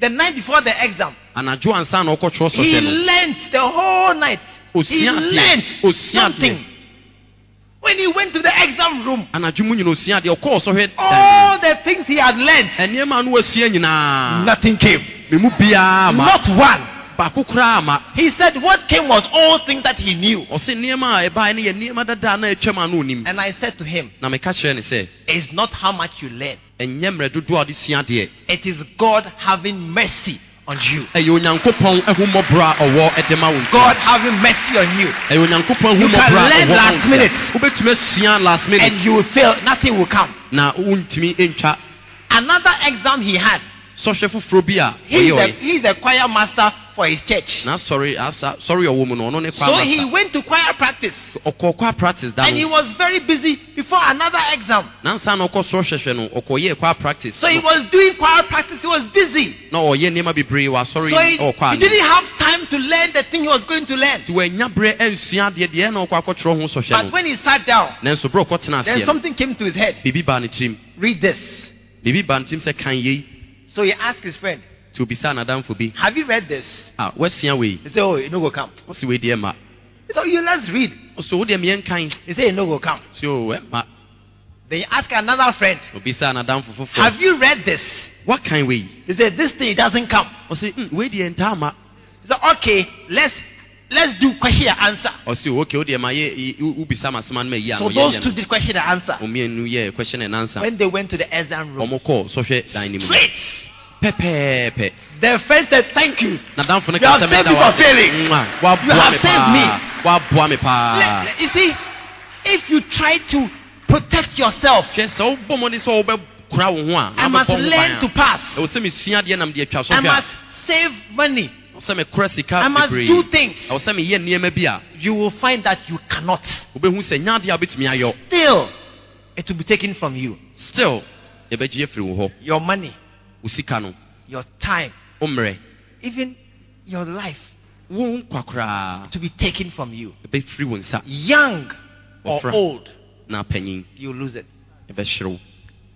the night before the exam, anadwo ansa na ɔkɔtwerɛ he sɔhyɛ no learned the whole night. He osua deɛ learned osua something. deɛ When he went to the exam room, anadwo mu nyina osua deɛ ɔkɔɔ sɔhwɛ all the things he had learned, ɛnneɛma no wasua nyinaa nothing came. me mu biaa ma Not one. Baako koraa ma He said what came was all things that he knew. ɔse nneɛma a ɛbaeɛ no yɛ nneɛma dadaa na atwam a na onim. And I said to him, na meka kyerɛ ne sɛ It's not how much you learn, ɛnyɛ mmerɛ dodoɔ a wode sua deɛ it is God having mercy on you. ɛyɛ onyankopɔn ahummɔborɔ ɔwɔ ɛde ma wo God having mercy on you. onyankopɔn You can learn last minute. wobɛtumi last And you will fail, nothing will come. na wontumi ntwa. Another exam he had, sɔhwɛ foforɔ bi a he's the, he's the choir master for his church. na sɔre asa sɔre a ɔwɔ mu no ne So he went to choir practice ɔkɔɔkɔ practice da and he was very busy before another exam. na ɔkɔ sɔrɔ hwɛhwɛ no ɔkɔyɛɛ kwa practice So he was doing choir practice, he was busy. na oh, ɔyɛ nneɛma bebree wɔ asɔre So he, oh, he didn't have time to learn the thing he was going to learn. nti wɔanya berɛ eh, ansua adeɛ deɛ na akɔtwerɛ ho sɔhwɛ But when he sat down, nanso berɛ ɔkɔtena then aseɛ no something came to his head. biribi baa ne tirim Read this. biribi baa ne tirim sɛ kan yei So he asked his friend, nti obisa n'adamfo bi Have you read this? a woasua wei He said, Oh, it no go come. ɔse wei deɛ ma He said, You let's read. ɔso wodeɛ meɛnkan He said, It no go come. sɛ o ɛma Then he asked another friend, obisa n'adamfo foforɔ Have you read this? woakan wei He said, This thing doesn't come. ɔse "Mm, wei deɛ ntaa ma He said, Okay, let's let's do question and answer. ok wodeɛ ma yɛ wobisa ma asɛma no ma yi a So those two did question and answer. ɔmmienu yɛ question and answer When they went to the exam room, ɔmo kɔɔ sɔhwɛ dan no mu straight. Pɛpɛɛpɛ The friend said, Thank you. You have saved me for failing. You have saved me. paa waboa me Le- paa You see, if you try to protect yourself, hwɛ sɛ wobɔ mmɔde sɛ wobɛkora wo ho a I must learn to pass. ɛwɔ sɛ mesua deɛ nam de atwa I must save money. a sɛ mekora sika I must bebree do things. ɛwɔ sɛ meyɛ nneɛma bi a You will find that you cannot. wobɛhu sɛ nya adeɛ a wobɛtumi ayɔ Still, it will be taken from you. still yɛbɛgye afiri wo hɔ Your money, no. Your time, mmerɛ even your life wo nkwa koraa to be taken from you. ɛbɛfiri wo nsa. Young or old, na panyin you lose it.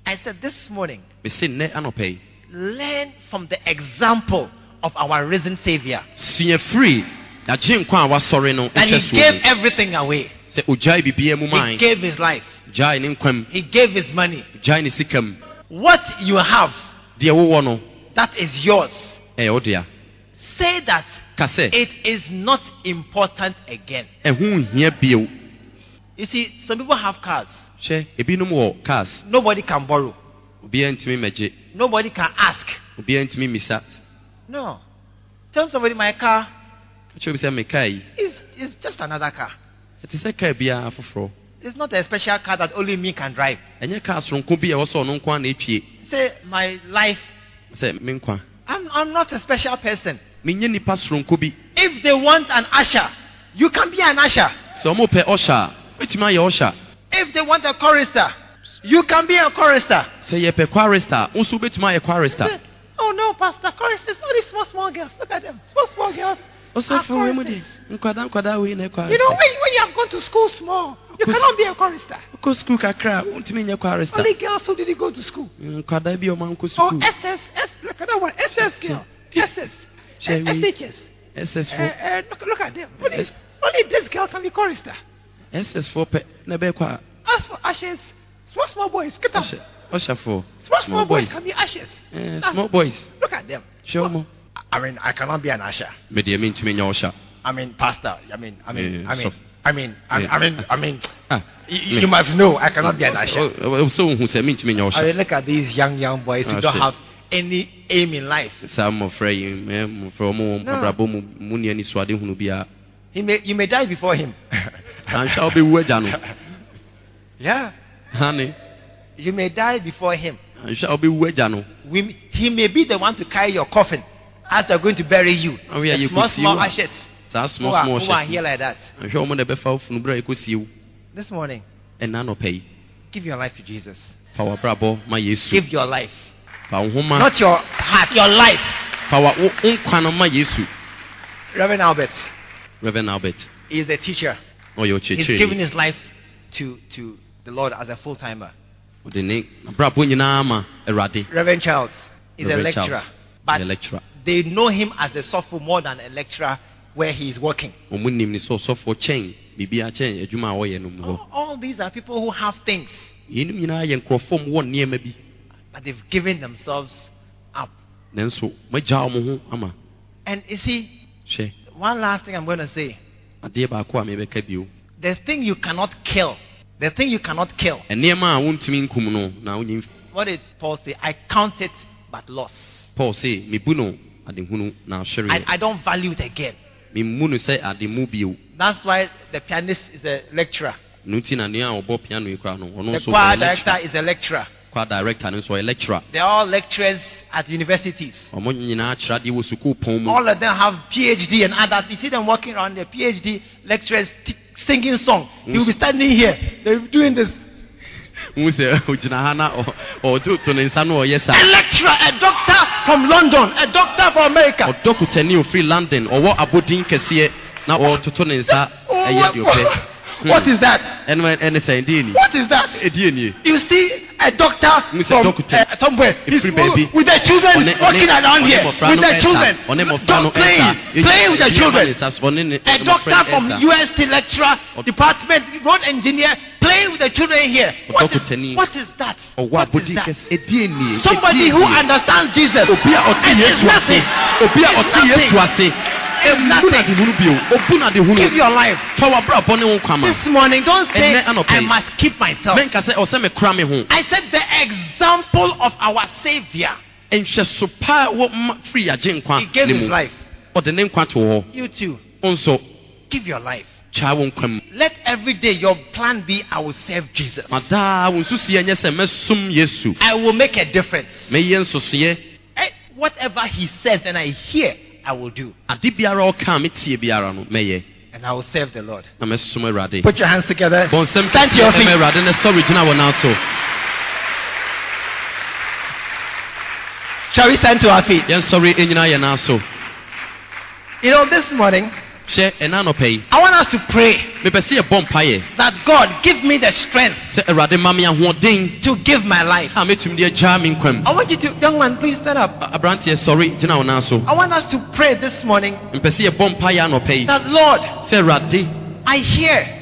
I said this morning, mese nnɛ anɔpɛ yi learn from the example of our risen Savior. sua firi agye nkwa a wasɔre no And he gave everything away. sɛ ogyae biribiaa mu He gave his life. gyae ne nkwam He gave his money. gyae ne sika What you have, deɛ wowɔ no that is yours. Eh, oh ɛyɛ wo dea Say that ka sɛ it is not important again. ɛho nhia bio You You see, some people have cars. hwɛ ebinom wɔ cars Nobody can borrow. obiara ntumi mmɛgye Nobody can ask. obiara ntumi mmisa No. Tell somebody my car kyerɛ bi sɛ me yi is, is just another car. ɛte sɛ kaa biara foforɔ It's not a special car that only me can drive. ɛnyɛ kaa soronko bi a ɛwɔ sɛ ɔno nko a na ɛtwie Say, my life, sɛ me nkwa I'm, I'm not a special person. menyɛ nnipa soronko bi If they want an usher, you can be an usher. sɛ ɔmo pɛ ɔhyɛ a wobɛtumi ayɛ ɔhyɛ If they want a chorister, you can be a chorister. sɛ yɛpɛ kwarista wo nso wobɛtumi ayɛ kwarista Oh no, Pastor, choristers, all these small, small girls. Look at them. Small, small girls. Ɔsɛ are fa wei mu de choristers. nkwadaa nkwadaa wei na You know, kwarista when, when you have gone to school small, you Kus- cannot be a chorister. wokɔ sukuu kakra a wontumi nyɛ kwarista Only girls who didn't go to school. nkwadaa bi a ɔma nkɔ Oh, sukuu SS, S, look at that one. SS girl. SS. [laughs] Shall we- SHS. ss Uh, foɔ uh, look, look at them. Only, Yes. only this girl can be chorister. ss foɔ pɛ na ɛbɛyɛ kɔ a As for ashes, small, small boys, get up. ɔhyɛ ɔhyɛfoɔ Small, small boys can be ashes. Eh, Ah, small boys Look at them. hwɛ ɔmo I mean, I cannot be an usher. medeɛ mentumi nyɛ ɔhyɛ I mean, pastor. I mean, I mean, I mean, I mean, I mean, Yeah. I mean, I mean, ah you, you must know I cannot be an usher. sɛ wohu sɛ mentumi nyɛ I mean, look at these young, young boys who Oh, don't shit. have any aim in life. saa mmɔfra yi eh, mmɔfra ɔmo No. abrabɔ mu mu nni anisoade He may, you may die before him. anhwɛ a wobɛwu agya yeah, hane you may die before him. anhwɛ a wobɛwu agya he may be the one to carry your coffin as they're going to bury you. Oh, yeah, The you small, see small you. ashes. saa Who small are, small who are here like that. anhwɛ ɔmo na ɛbɛfa wo funu berɛ a ɛkɔsie wo This morning, ɛna nɔpɛ yi give your life to Jesus. fa w'abrabɔ ma yesu Give your life. fa wo homa Not your heart, your life. fa wa wo nkwa no ma yesu Reverend Albert reverend albert He is a teacher. oh, ɔyɛ He's given ɔkyerɛkyerɛni his life to, to the Lord as a full timer. ɔde ne abrabɔ nyinaa ma awurade Reverend Charles is a Reverend lecturer. Charles, But the lecturer they know him as a sophomore more than a lecturer where he is working. ɔmo nim ne sɛ ɔsɔfoɔ kyɛn biribiara kyɛn adwuma a ɔyɛ no. Mu hɔ All, all these are people who have things, yɛnum nyinaa yɛ nkurɔfoɔ mu wɔ nneɛma bi. But they've given themselves up. nanso magya ɔmo ho ama. And you see, one last thing I'm going to say. Adeɛ baako a mebɛka bio. The thing you cannot kill, the thing you cannot kill, nneɛma a wontumi nkum no na what did Paul say? I count it but loss. paul sɛ mebu no adehunu na I, I don't value it again. memmu no sɛ ade mu bio That's why the pianist is a lecturer. no nti na nea a ɔbɔ piano yi koraa no ɔno The choir director is a lecturer. choir director nso ɔyɛ lecturer They're all lecturers at universities. ɔmo nyinaa kyerɛ adeɛ wɔ sukuu pɔn mu All of them have PhD and others. You see them walking around, the PhD lecturers singing song. He will be standing here. They're doing this. Hu sɛ ogyina ha na ne nsa ɔyɛ A saa lecturer, a doctor from London, a doctor from America. ɔdɔ kutani ofiri london ɔwɔ abɔdin kɛseɛ na ɔtoto ne nsa ɛyɛ deɛ ɔpɛ what is that? ɛno ɛne sɛ ɛdeɛ ni What is that? ɛdeɛ nie You see a doctor Mr. from Doctor. uh, somewhere free baby. with the children Ɔne- walking ɔne- around ɔne here with the children Don't- ɛsa. playing with the children. ma ne nsa so, ɔne ne- A doctor from. UST lecturer department, road engineer, playing with the children here. What is, what is that? What is that? kɛseɛ ɛdeɛ nie Somebody who understands Jesus. obi a ɔte And yesu it's nothing. It's nothing. Yesu ase It's ebu na nothing. de hunu bio obu na de Give your life. fa w'abrabɔ ne ho kwama This morning, don't say, I must keep myself. mɛnka sɛ ɔsɛ me kora me ho I said the example of our Savior. nhwɛso paa wɔ ma firi He gave his life. ɔde ne nkwa to hɔ You too. Give your life. kyaa wo nkwa mu Let every day your plan be I will serve Jesus. ma daa wo nsusuɛ nyɛ sɛ mɛsom yesu I will make a difference. Eh, Whatever he says and I hear, I will do. ade biara a ɔka a metie biara no And I will serve the Lord. na mɛsom awurade Put your hands together. Stand your feet. awurade ne sɔre gyina so Shall we stand to our feet? yɛnsɔre ɛnyina yɛ nan so You know, this morning, hyɛ ɛna anɔpa yi I want us to pray mepɛ sɛ yɛbɔ mpayɛ that God give me the strength sɛ awurade ma me ahoɔden to give my life. a mɛtumi de agyaa me nkwam I want you to, young man, please stand up. aberanteɛ sɔre gyina wo nan so I want us to pray this morning mepɛ sɛ yɛbɔ mpayɛ anɔpa yi that, Lord, I hear.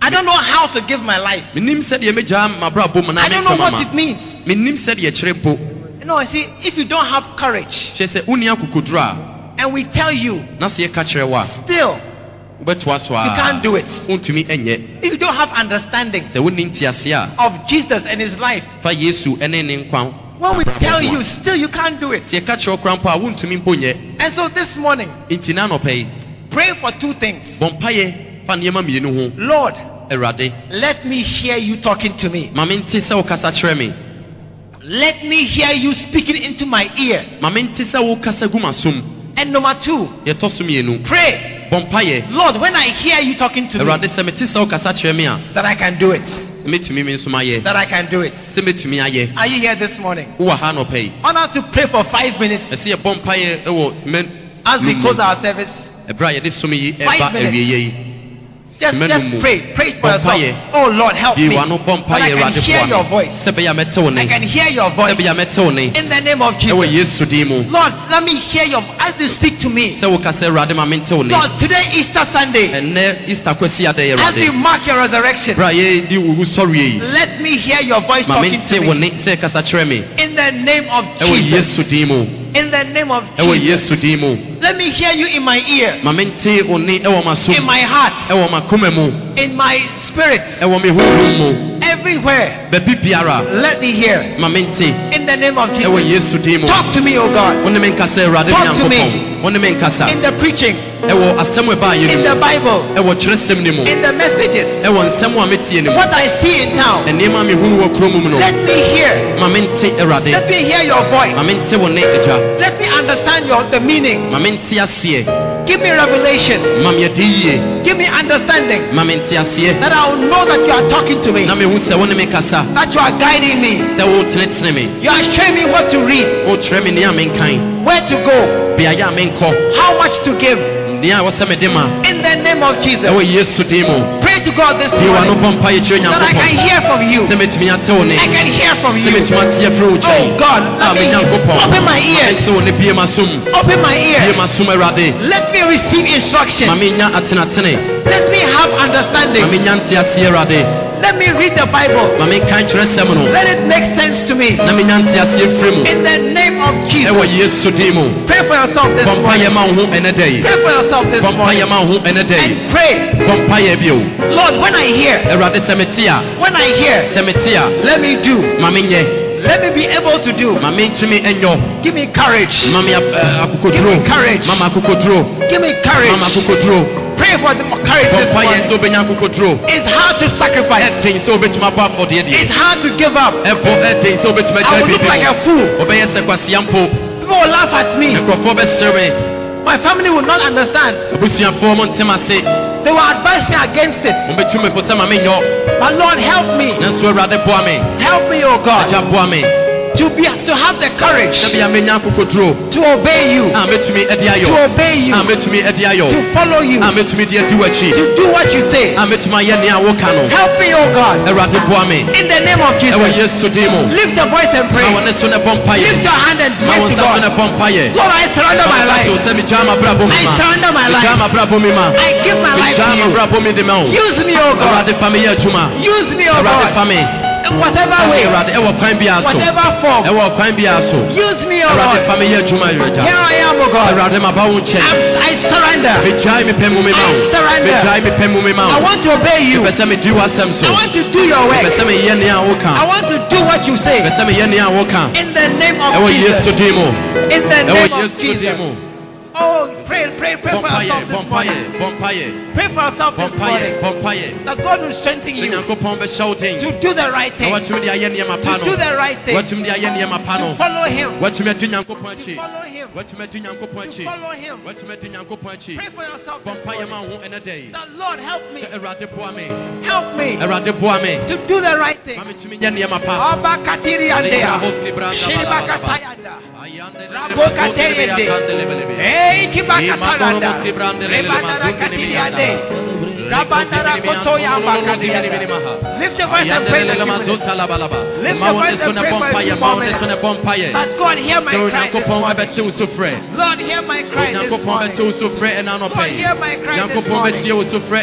I don't know how to give my life. menim sɛdeɛ mɛgyaa mabrabɔ mu na I don't know what it means. menim sɛdeɛ kyerɛ mpo No, I see, if you don't have courage hyɛ sɛ wonni akokoduro a and we tell you na sɛ yɛka kyerɛ wo a still You can't do it. If you don't have understanding sɛ wonni ntease a of Jesus and his life, fa yesu ne ne nkwa when we tell you, still you can't do it. sɛ yɛka kyerɛ wo kora mpo a wontumi And so this morning, pray for two things. bɔ mpayɛ fa nneɛma mmienu ho Lord, let me hear you talking to me. ma mente sɛ wokasa kyerɛ me Let me hear you speaking into my ear. Ma mente sɛ wokasa gu m'asom And number two, yɛtɔ so mmienu pray. bɔ Lord, when I hear you talking to me, awurade sɛ mete sɛ wokasa kyerɛ me a that I can do it. mɛtumi me nso mayɛ That I can do it. sɛ mɛtumi ayɛ Are you here this morning? wowɔ ha anɔpɛ yi I us to pray for five minutes ɛsɛ yɛbɔ mpayɛ wɔ cement as we close our service. ɛberɛ a yɛde som yi Five ɛba minutes. yi Just, just pray. Pray for yourself. Oh Lord, help me. That I can hear your voice. sɛ bɛyɛ a mɛte wo I can hear your voice. bɛyɛ a mɛte wo ne In the name of Jesus. yesu din mu Lord, let me hear your as you speak to me. sɛ wokasa awurade ma mente wo ne Lord, today Easter Sunday, ɛnnɛ easter kwasi ada yɛ as we mark your resurrection, berɛ a yɛdi wo wusɔreɛ yi let me hear your voice talking to me. ne sɛ kasa kyerɛ me In the name of Jesus. Yesu din mu In the name of Jesus. Let me hear you in my ear, ma mente wo ne ɛwɔ in my heart, ɛwɔ m'akoma mu in my spirit, ɛwɔ me honhom mu everywhere. Let me hear. In the name of Jesus. Talk to me, O God. wo ne me nkasa awurade Talk to me. wo ne me nkasa In the preaching, Mm. ɛwɔ asɛm ɛbaa yɛ in the Bible, ɛwɔ twerɛsɛm no mu. In the messages, ɛwɔ nsɛm a metie no mu. What I see in town. nneɛma mehunu wɔ kurom mu no. Let me hear. ma mente awurade. Let me hear your voice. ma mente wo ne agya. Let me understand your the meaning. ma mente aseɛ. Give me revelation. ma me ade yie. Give me understanding. Ma mente aseɛ. That I will know that you are talking to me, na mehu sɛ wo ne me kasa. That you are guiding me. sɛ wotenetene me. You are showing me what to read, wokyerɛ me nea menkan where to go, beaeɛ a menkɔ how much to give. nea ɛwɔ sɛ mede ma In the name of Jesus. ɛwɔ yesu din mu Pray to God this morning bɔ mpa yɛkyerɛ that I can hear from you. sɛ mɛtumi ate wo ne I can hear from you. mɛtumi ate afiri wo Oh God, ah, let me open my ears, ɛsɛ wo ne bie m'asom open my ears. Let me receive instruction. Let me have understanding. Menya nte aseɛ awurade Let me read the Bible. ma menka nkyerɛsɛm no Let it make sense to me. na menya nte aseɛ firi mu In the name of Jesus. yesu din mu Pray for yourself this morning. ma wo ho ɛnɛ da yi Pray for yourself this morning. ma wo ho ɛnɛ da yi And pray. bɔ mpayɛ bio Lord, when I hear, awurade sɛ mete a when I hear, sɛ mete a let me do. Let me be able to do. ma mentumi ɛnyɔ Give me courage. ap- Give me courage. Give me courage. Pray for the courage this morning. sɛ wobɛnya akokoduro It's hard to sacrifice. ɛden sɛ wobɛtumi abɔ afɔdeɛ deɛ It's hard to give up. ɛbɔ ɛden sɛ wobɛtumi I will look like a fool. wobɛyɛ sɛ kwasia mpo People will laugh at me. nkurɔfoɔ bɛhyere me My family will not understand. abusuafoɔ mo ntem ase They will advise me against it. mobɛtu me fo sɛ ma menyɔ But Lord, help me. nanso awurade boa me Help me, oh God, agya boa me to be to have the courage sɛ bia menya akokoduro to obey you, a mɛtumi ade to obey you, a mɛtumi ade ayɔ to follow you, a mɛtumi de adi w'akyi to do what you say. a mɛtumi ayɛ nea woka no Help me, oh God, awurade boa me in the name of Jesus. Lift your voice and pray. wɔne so ne bɔ Lift your hand and pray to nsa so ne God. Lord, I surrender my life. sɛ megyaa m'abrabɔ mi I surrender my life. m'abrabɔ mi ma I give my life to you. m'abrabɔ mi de ma wo Use me, oh God. awurade fa me yɛ adwuma Use me, oh God. Whatever way, ɛwɔ kwan biara so whatever form. ɛwɔ kwan biara so Use me, awurade Lord. fa me yɛ adwuma Here I am, oh God. awurade maba wo nkyɛn I surrender. megyae me pɛ mu me ma wo I surrender. me pɛ mu me ma I want to obey you. mepɛ sɛ medi w'asɛm so I want to do your work. sɛ meyɛ nea I want to do what you say. sɛ meyɛ nea woka In the name of ɛwɔ yesu Jesus. mu In the name of yesu din Jesus. mu Oh, pray, pray, pray for yourself this morning. Pray for yourself this morning. That God will strengthen you nyankopɔn bɛhyɛ wo den to do the right thing. watumi de ayɛ nneɛma pa To do the right thing. watumi de ayɛ nneɛma pa no To follow Him. watumi adi nyankopɔn To follow Him. Nyankopɔn To follow Him. watumi adi nyankopɔn akyi Pray for yourself bɔ this mpayɛ ma morning. wo ho ɛnɛ da yi That Lord help me. sɛ awurade boa me. Help me. Awurade boa me. To do the right thing. ma metumi nyɛ nneɛma pa Abba katiri andea. Shiriba katayanda. Rabo kateyende. Hey, kiba kataranda. Rebandara katiri ande. Gabandara kotoya bakadia. Lift your voice and pray like you mean it. Lift your voice and pray for a few moments. That God hear my cry this morning. Lord, hear my cry this morning. God, hear my cry this morning.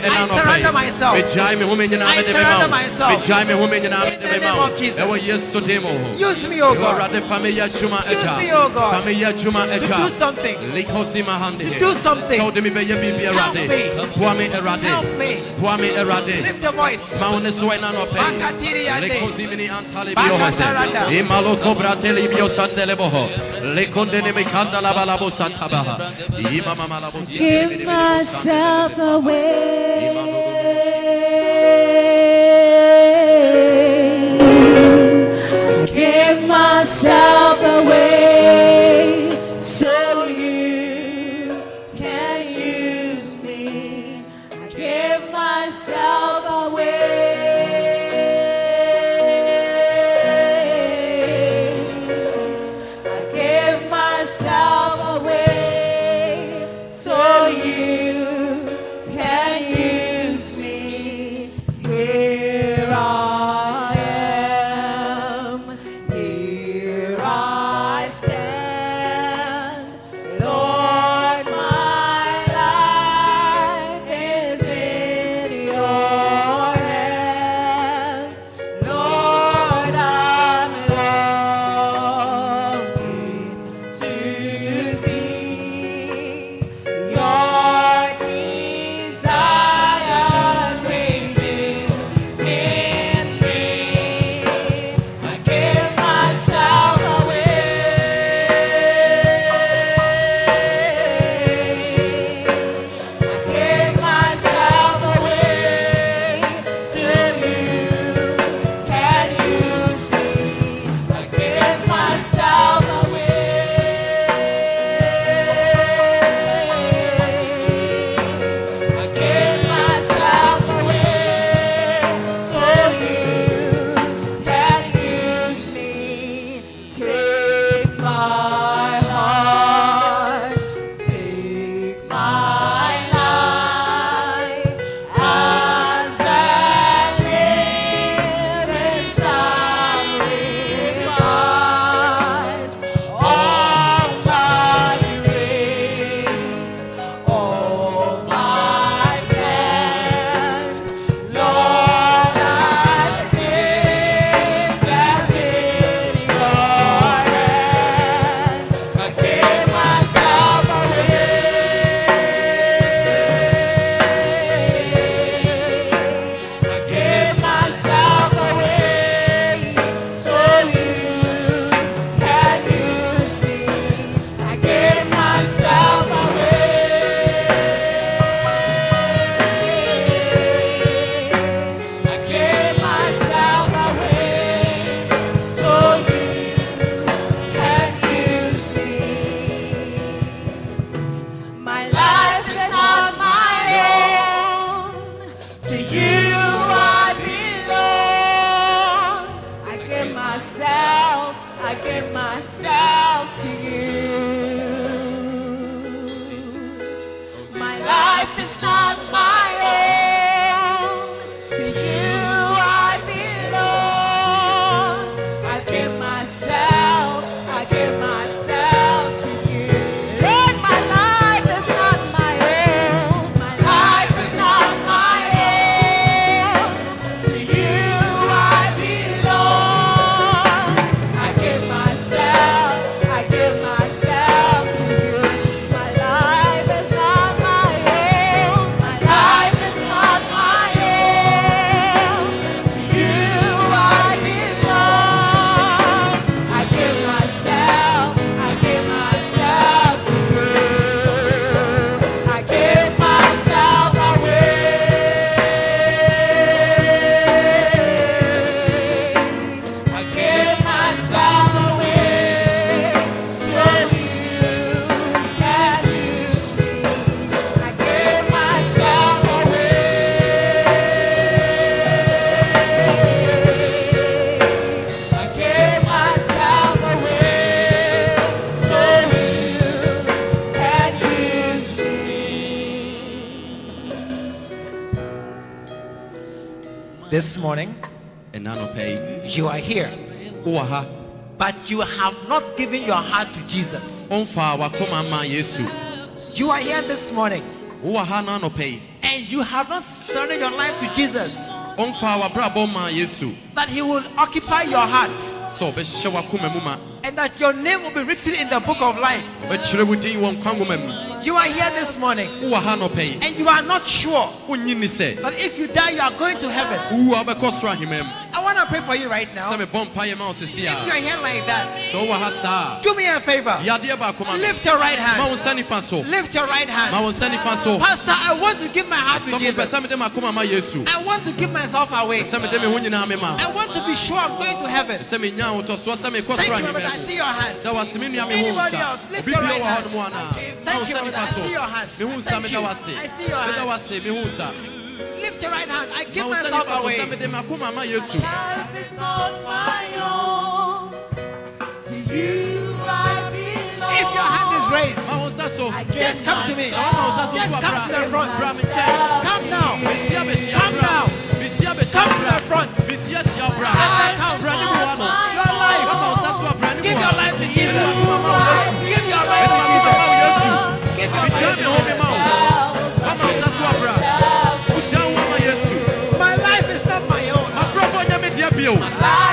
I surrender myself. I surrender myself. In the name of Jesus. Use me, O God. Use me, O God. To do something. To do something. Help me. Help me. Lift your voice. Bakatiri yande. Bakataranda. Imaloko brateli bio sandeleboho. Lekondene mikanda la balabo santabaha. Imama malabo Give myself away. Give myself but you have not given your heart to Jesus. ɔmfaa wakoma ma yesu. You are here this morning, wowɔ ha na anɔpa yi and you have not surrendered your life to Jesus. ɔmfaa wabrabɔ ma yesu. That He will occupy your heart, sɛ ɔbɛhyɛ wakoma mu ma and that your name will be written in the book of life. ɔbɛkyerɛ wo din wɔ nkwa nwoma mu You are here this morning, wowɔ ha anɔpa yi and you are not sure wonnyi ni sɛ that if you die, you are going to heaven. wowu a wobɛkɔ soro ahema mu I want to pray for you right now. sɛ mebɔ mpayɛ ma wo sesi If you are here like that, sɛ wowɔ ha saa do me a favor. a yadeɛ baako ma me Lift your right hand. wo nsa nifa so Lift your right hand. wo nsa nifa so Pastor, I want to give my heart to Jesus. sɛ mede makoma ma yesu I want to give myself away. sɛ mede me ho nyinaa me ma I want to be sure I'm going to heaven. sɛ menya ahotɔsoɔ sɛ mekɔ Thank you, Robert. I ahema see your hand. da wase me nua me ho Anybody else? Lift your right hand. hɔ no mu anaa ma Thank you, nifa I see your hand. me ho nsa Thank you. I see your hand. wase me ho nsa Lift your right hand. I give ma wo myself away. sɛ mede makoma ma yesu Life is not my own. To you I belong. If your hand is raised, ma wo nsa so just come to me. na wama wo nsa so Just come to the front. bra me nkyɛn Come now. Come now. Come to the front. Hyia your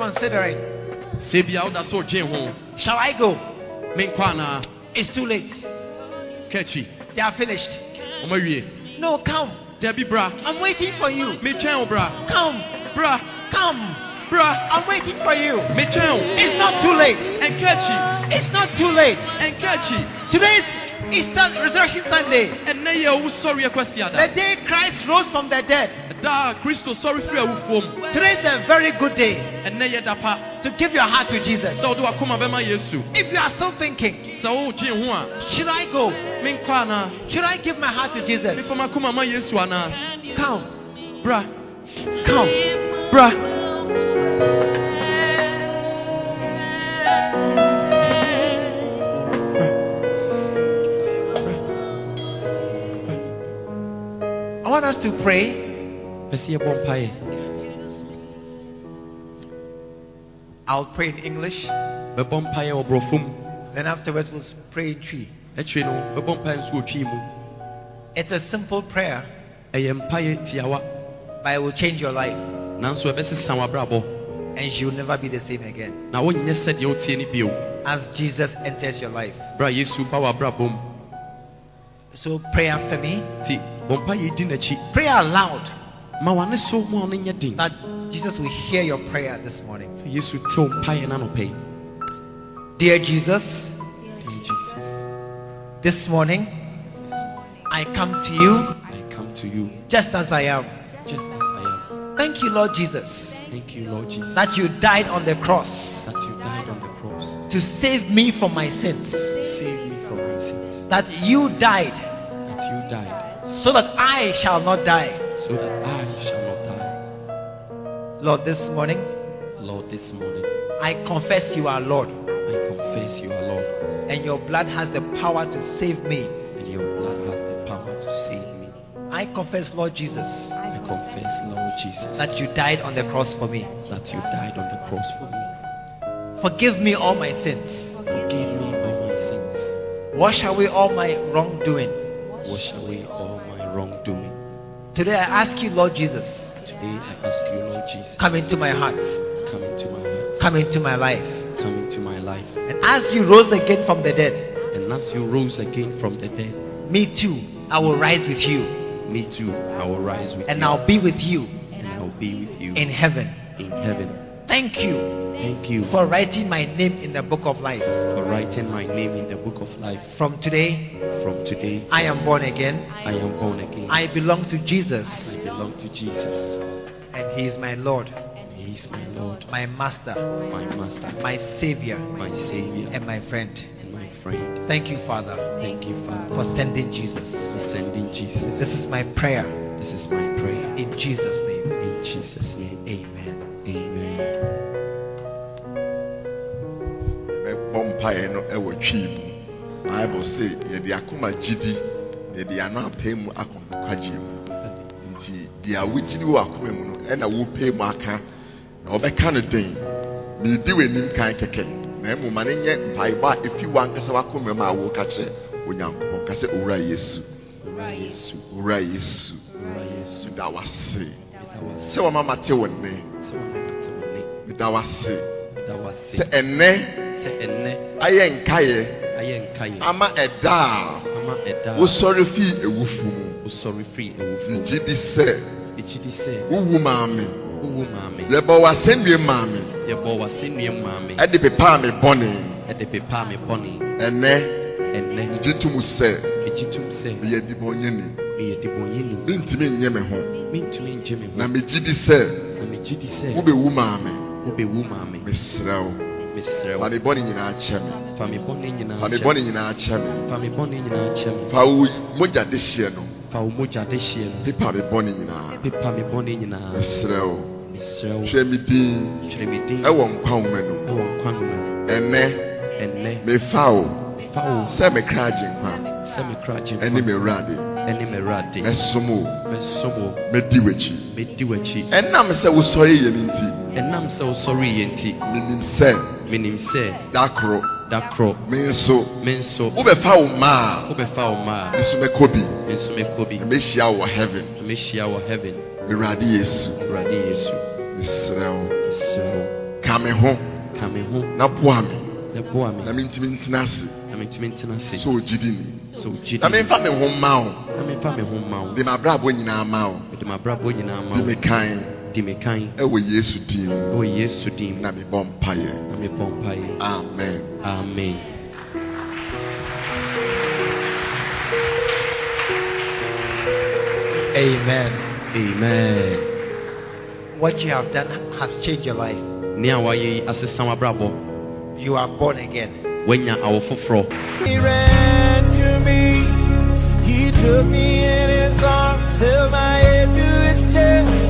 considering, Sɛ bia woda so ɔgye ho. shall I go? It's too late. Akyi. They are finished. No, come. Dabi bra. I'm waiting for you. Wo bra. Come. Bra. Come. Bra. I'm waiting for you. Wo. It's not too late. Ɛnka akyi. It's not too late. Ɛnka akyi. Today is Easter Resurrection Sunday. yɛ wo sɔre kwasi The day Christ rose from the dead. Da a kristo sɔre firi awufoɔ mu Today is a very good day ɛnɛ yɛ da to give your heart to Jesus. sɛ wode wakoma bɛma yesu If you are still thinking, sɛ wogye ho a should I go? Should I give my heart to Jesus? mefa makoma ma yesu anaa Come. bra Come. bra I want us to pray. Pɛ sɛ yɛbɔ I'll pray in English. bɛbɔ mpaeɛ wɔ borɔfo mu Then afterwards we'll pray in Twi. akyire no bɛbɔ mpaeɛ nso wɔ twii mu It's a simple prayer, ɛyɛ mpaeɛ tiawa but it will change your life, and you'll never be the same again. na wonyɛ sɛdeɛ wotie no bio As Jesus enters your life. bra yesu ba w'abrabɔ mu So pray after me. nti bɔ mpaeɛ di n'akyi Pray aloud ma wane so ma ɔno nyɛ den that Jesus will hear your prayer this morning. sɛ yesu tew mpaeɛ no anɔpɛ yi Dear Jesus, Dear Jesus, this morning I come to you I come to you just as I am. just as I am. Thank you, Lord Jesus, Thank you, Lord Jesus, that you died on the cross that you died on the cross to save me from my sins. save me from my sins. That you died That you died so that I shall not die. so that I shall not die. Lord, this morning Lord, this morning I confess you are Lord, I confess you are Lord, and your blood has the power to save me. and your blood has the power to save me. I confess, Lord Jesus, I confess, Lord Jesus, that you died on the cross for me. that you died on the cross for me. Forgive me all my sins. Forgive me all my sins. Wash away all my wrongdoing. Wash away all my wrongdoing. Today I ask you, Lord Jesus, Today I ask you, Lord Jesus, come into my heart, come into my heart, come into my life. come into my life. And as you rose again from the dead, And as you rose again from the dead, me too, I will rise with you, me too, I will rise with and you. And I'll be with you and I'll be with you in heaven. in heaven. Thank you Thank you for writing my name in the book of life. for writing my name in the book of life. From today, From today, I am born again. I am born again. I belong to Jesus, I belong to Jesus. and He is my Lord, He is my Lord, my Master, my Master, my Savior, my Savior, and my friend. and my friend. Thank you, Father, Thank you, Father, for sending Jesus. for sending Jesus. This is my prayer This is my prayer. in Jesus' name. In Jesus' name. Amen. Amen. Mpaeɛ no ɛwɔ twii mu. Bible sɛ yɛde akoma gyidi yɛde ano apɛ mu akɔ nkwagyeɛ mu. Nti deɛ wogyidi wɔ akoma mu no ɛna wopɛ mu aka na wɔbɛka no den. Meedi w'anim kan kɛkɛ. Na mmom ma no nyɛ mpaebɔ a ɛfi w'ankasa w'akoma mu a woka kyerɛ onyankopɔn. Ka sɛ owura yesu Owura Yesu. meda wase sɛ wɔma mate wo nne. Meda wase Sɛ ɛnnɛ ayɛ nkaeɛ ayɛ nkaeɛ ama ɛda a ama ɛda a. wosɔre fii ewufu mu. Wosɔre firi awufo mu. ngye di sɛ Ɛgyidi sɛ. wowu maame. Wowu maame. yɛbɔ w'asɛnnue maame. Yɛbɔ w'asɛnnua maame. ɛde pepaa me bɔne. Ɛde pepaa me bɔne. ɛnɛ Ɛnnɛ. Megye tom sɛ megye tom sɛ. meyɛ dibɔnyɛni meyɛ debɔnyɛni. mentumi nyɛ me ho. Mentumi ngye me ho. na megye di sɛ Na megye di sɛ. wobɛwu maame. Wobɛwu maame. mesrɛ wo Mesrɛ fa wo. me bɔne nyinaa kyɛ me Fa me bɔne nyinaa kyɛ bɔne nyinaa kyɛ me Fa me bɔne nyinaa kyɛ me. fa wo mogya de hyeɛ no. Fa wo mogya de hyeɛ no. pepa me bɔne nyinaa Pepa me bɔne nyinaa. mesrɛ wo. Hwɛ me din. Ɛwɔ nkwa nwoma no mu. Ɛwɔ nkwa no mu. ɛnɛ mefa wo. Sɛ me kra agye nkwa. Sɛ me kra gye ɛne me awurade. Ɛne me Awurade. mɛsom wo. Mɛdi w'akyi. Ɛnam sɛ wosɔre yɛ no nti. Ɛnam sɛ wosɔreeɛ nti. Menim sɛ menim sɛ da koro da korɔ me nso. Me nso. Wobɛfa wo ma a wobɛfa wo ma me a mɛkɔ bi. Me nso mɛkɔ bi. Mɛhyia wɔ heaven. Mɛhyia wɔ heaven. Awurade yesu. Awurade Yesu. Mesrɛ wo. Mesrɛ wo. Ka me ho. Ka me ho. Na boa me. Na boa me. Na mentumi ntena ase. Na mentumi ntena ase. Sɛ ogyidi ni. Sɛ wogye na memfa me ho mma wo. Na memfa me ho ma wo. De m'abrabɔ nyinaa ma wo. Mede m'abrabɔ nyinaa ma de me kan di me kan. Ɛwɔ yesu din mu ɛwɔ Yesu din mu na mebɔ mpayɛ na mebɔ mpaeɛ amen. Amen. Amen. amen. What you have done has changed your life. ne a wayɛ yi asesa w'abrabɔ You are born again. woanya awo foforɔ He ran to me. He took me in his arms, held my head to his chest,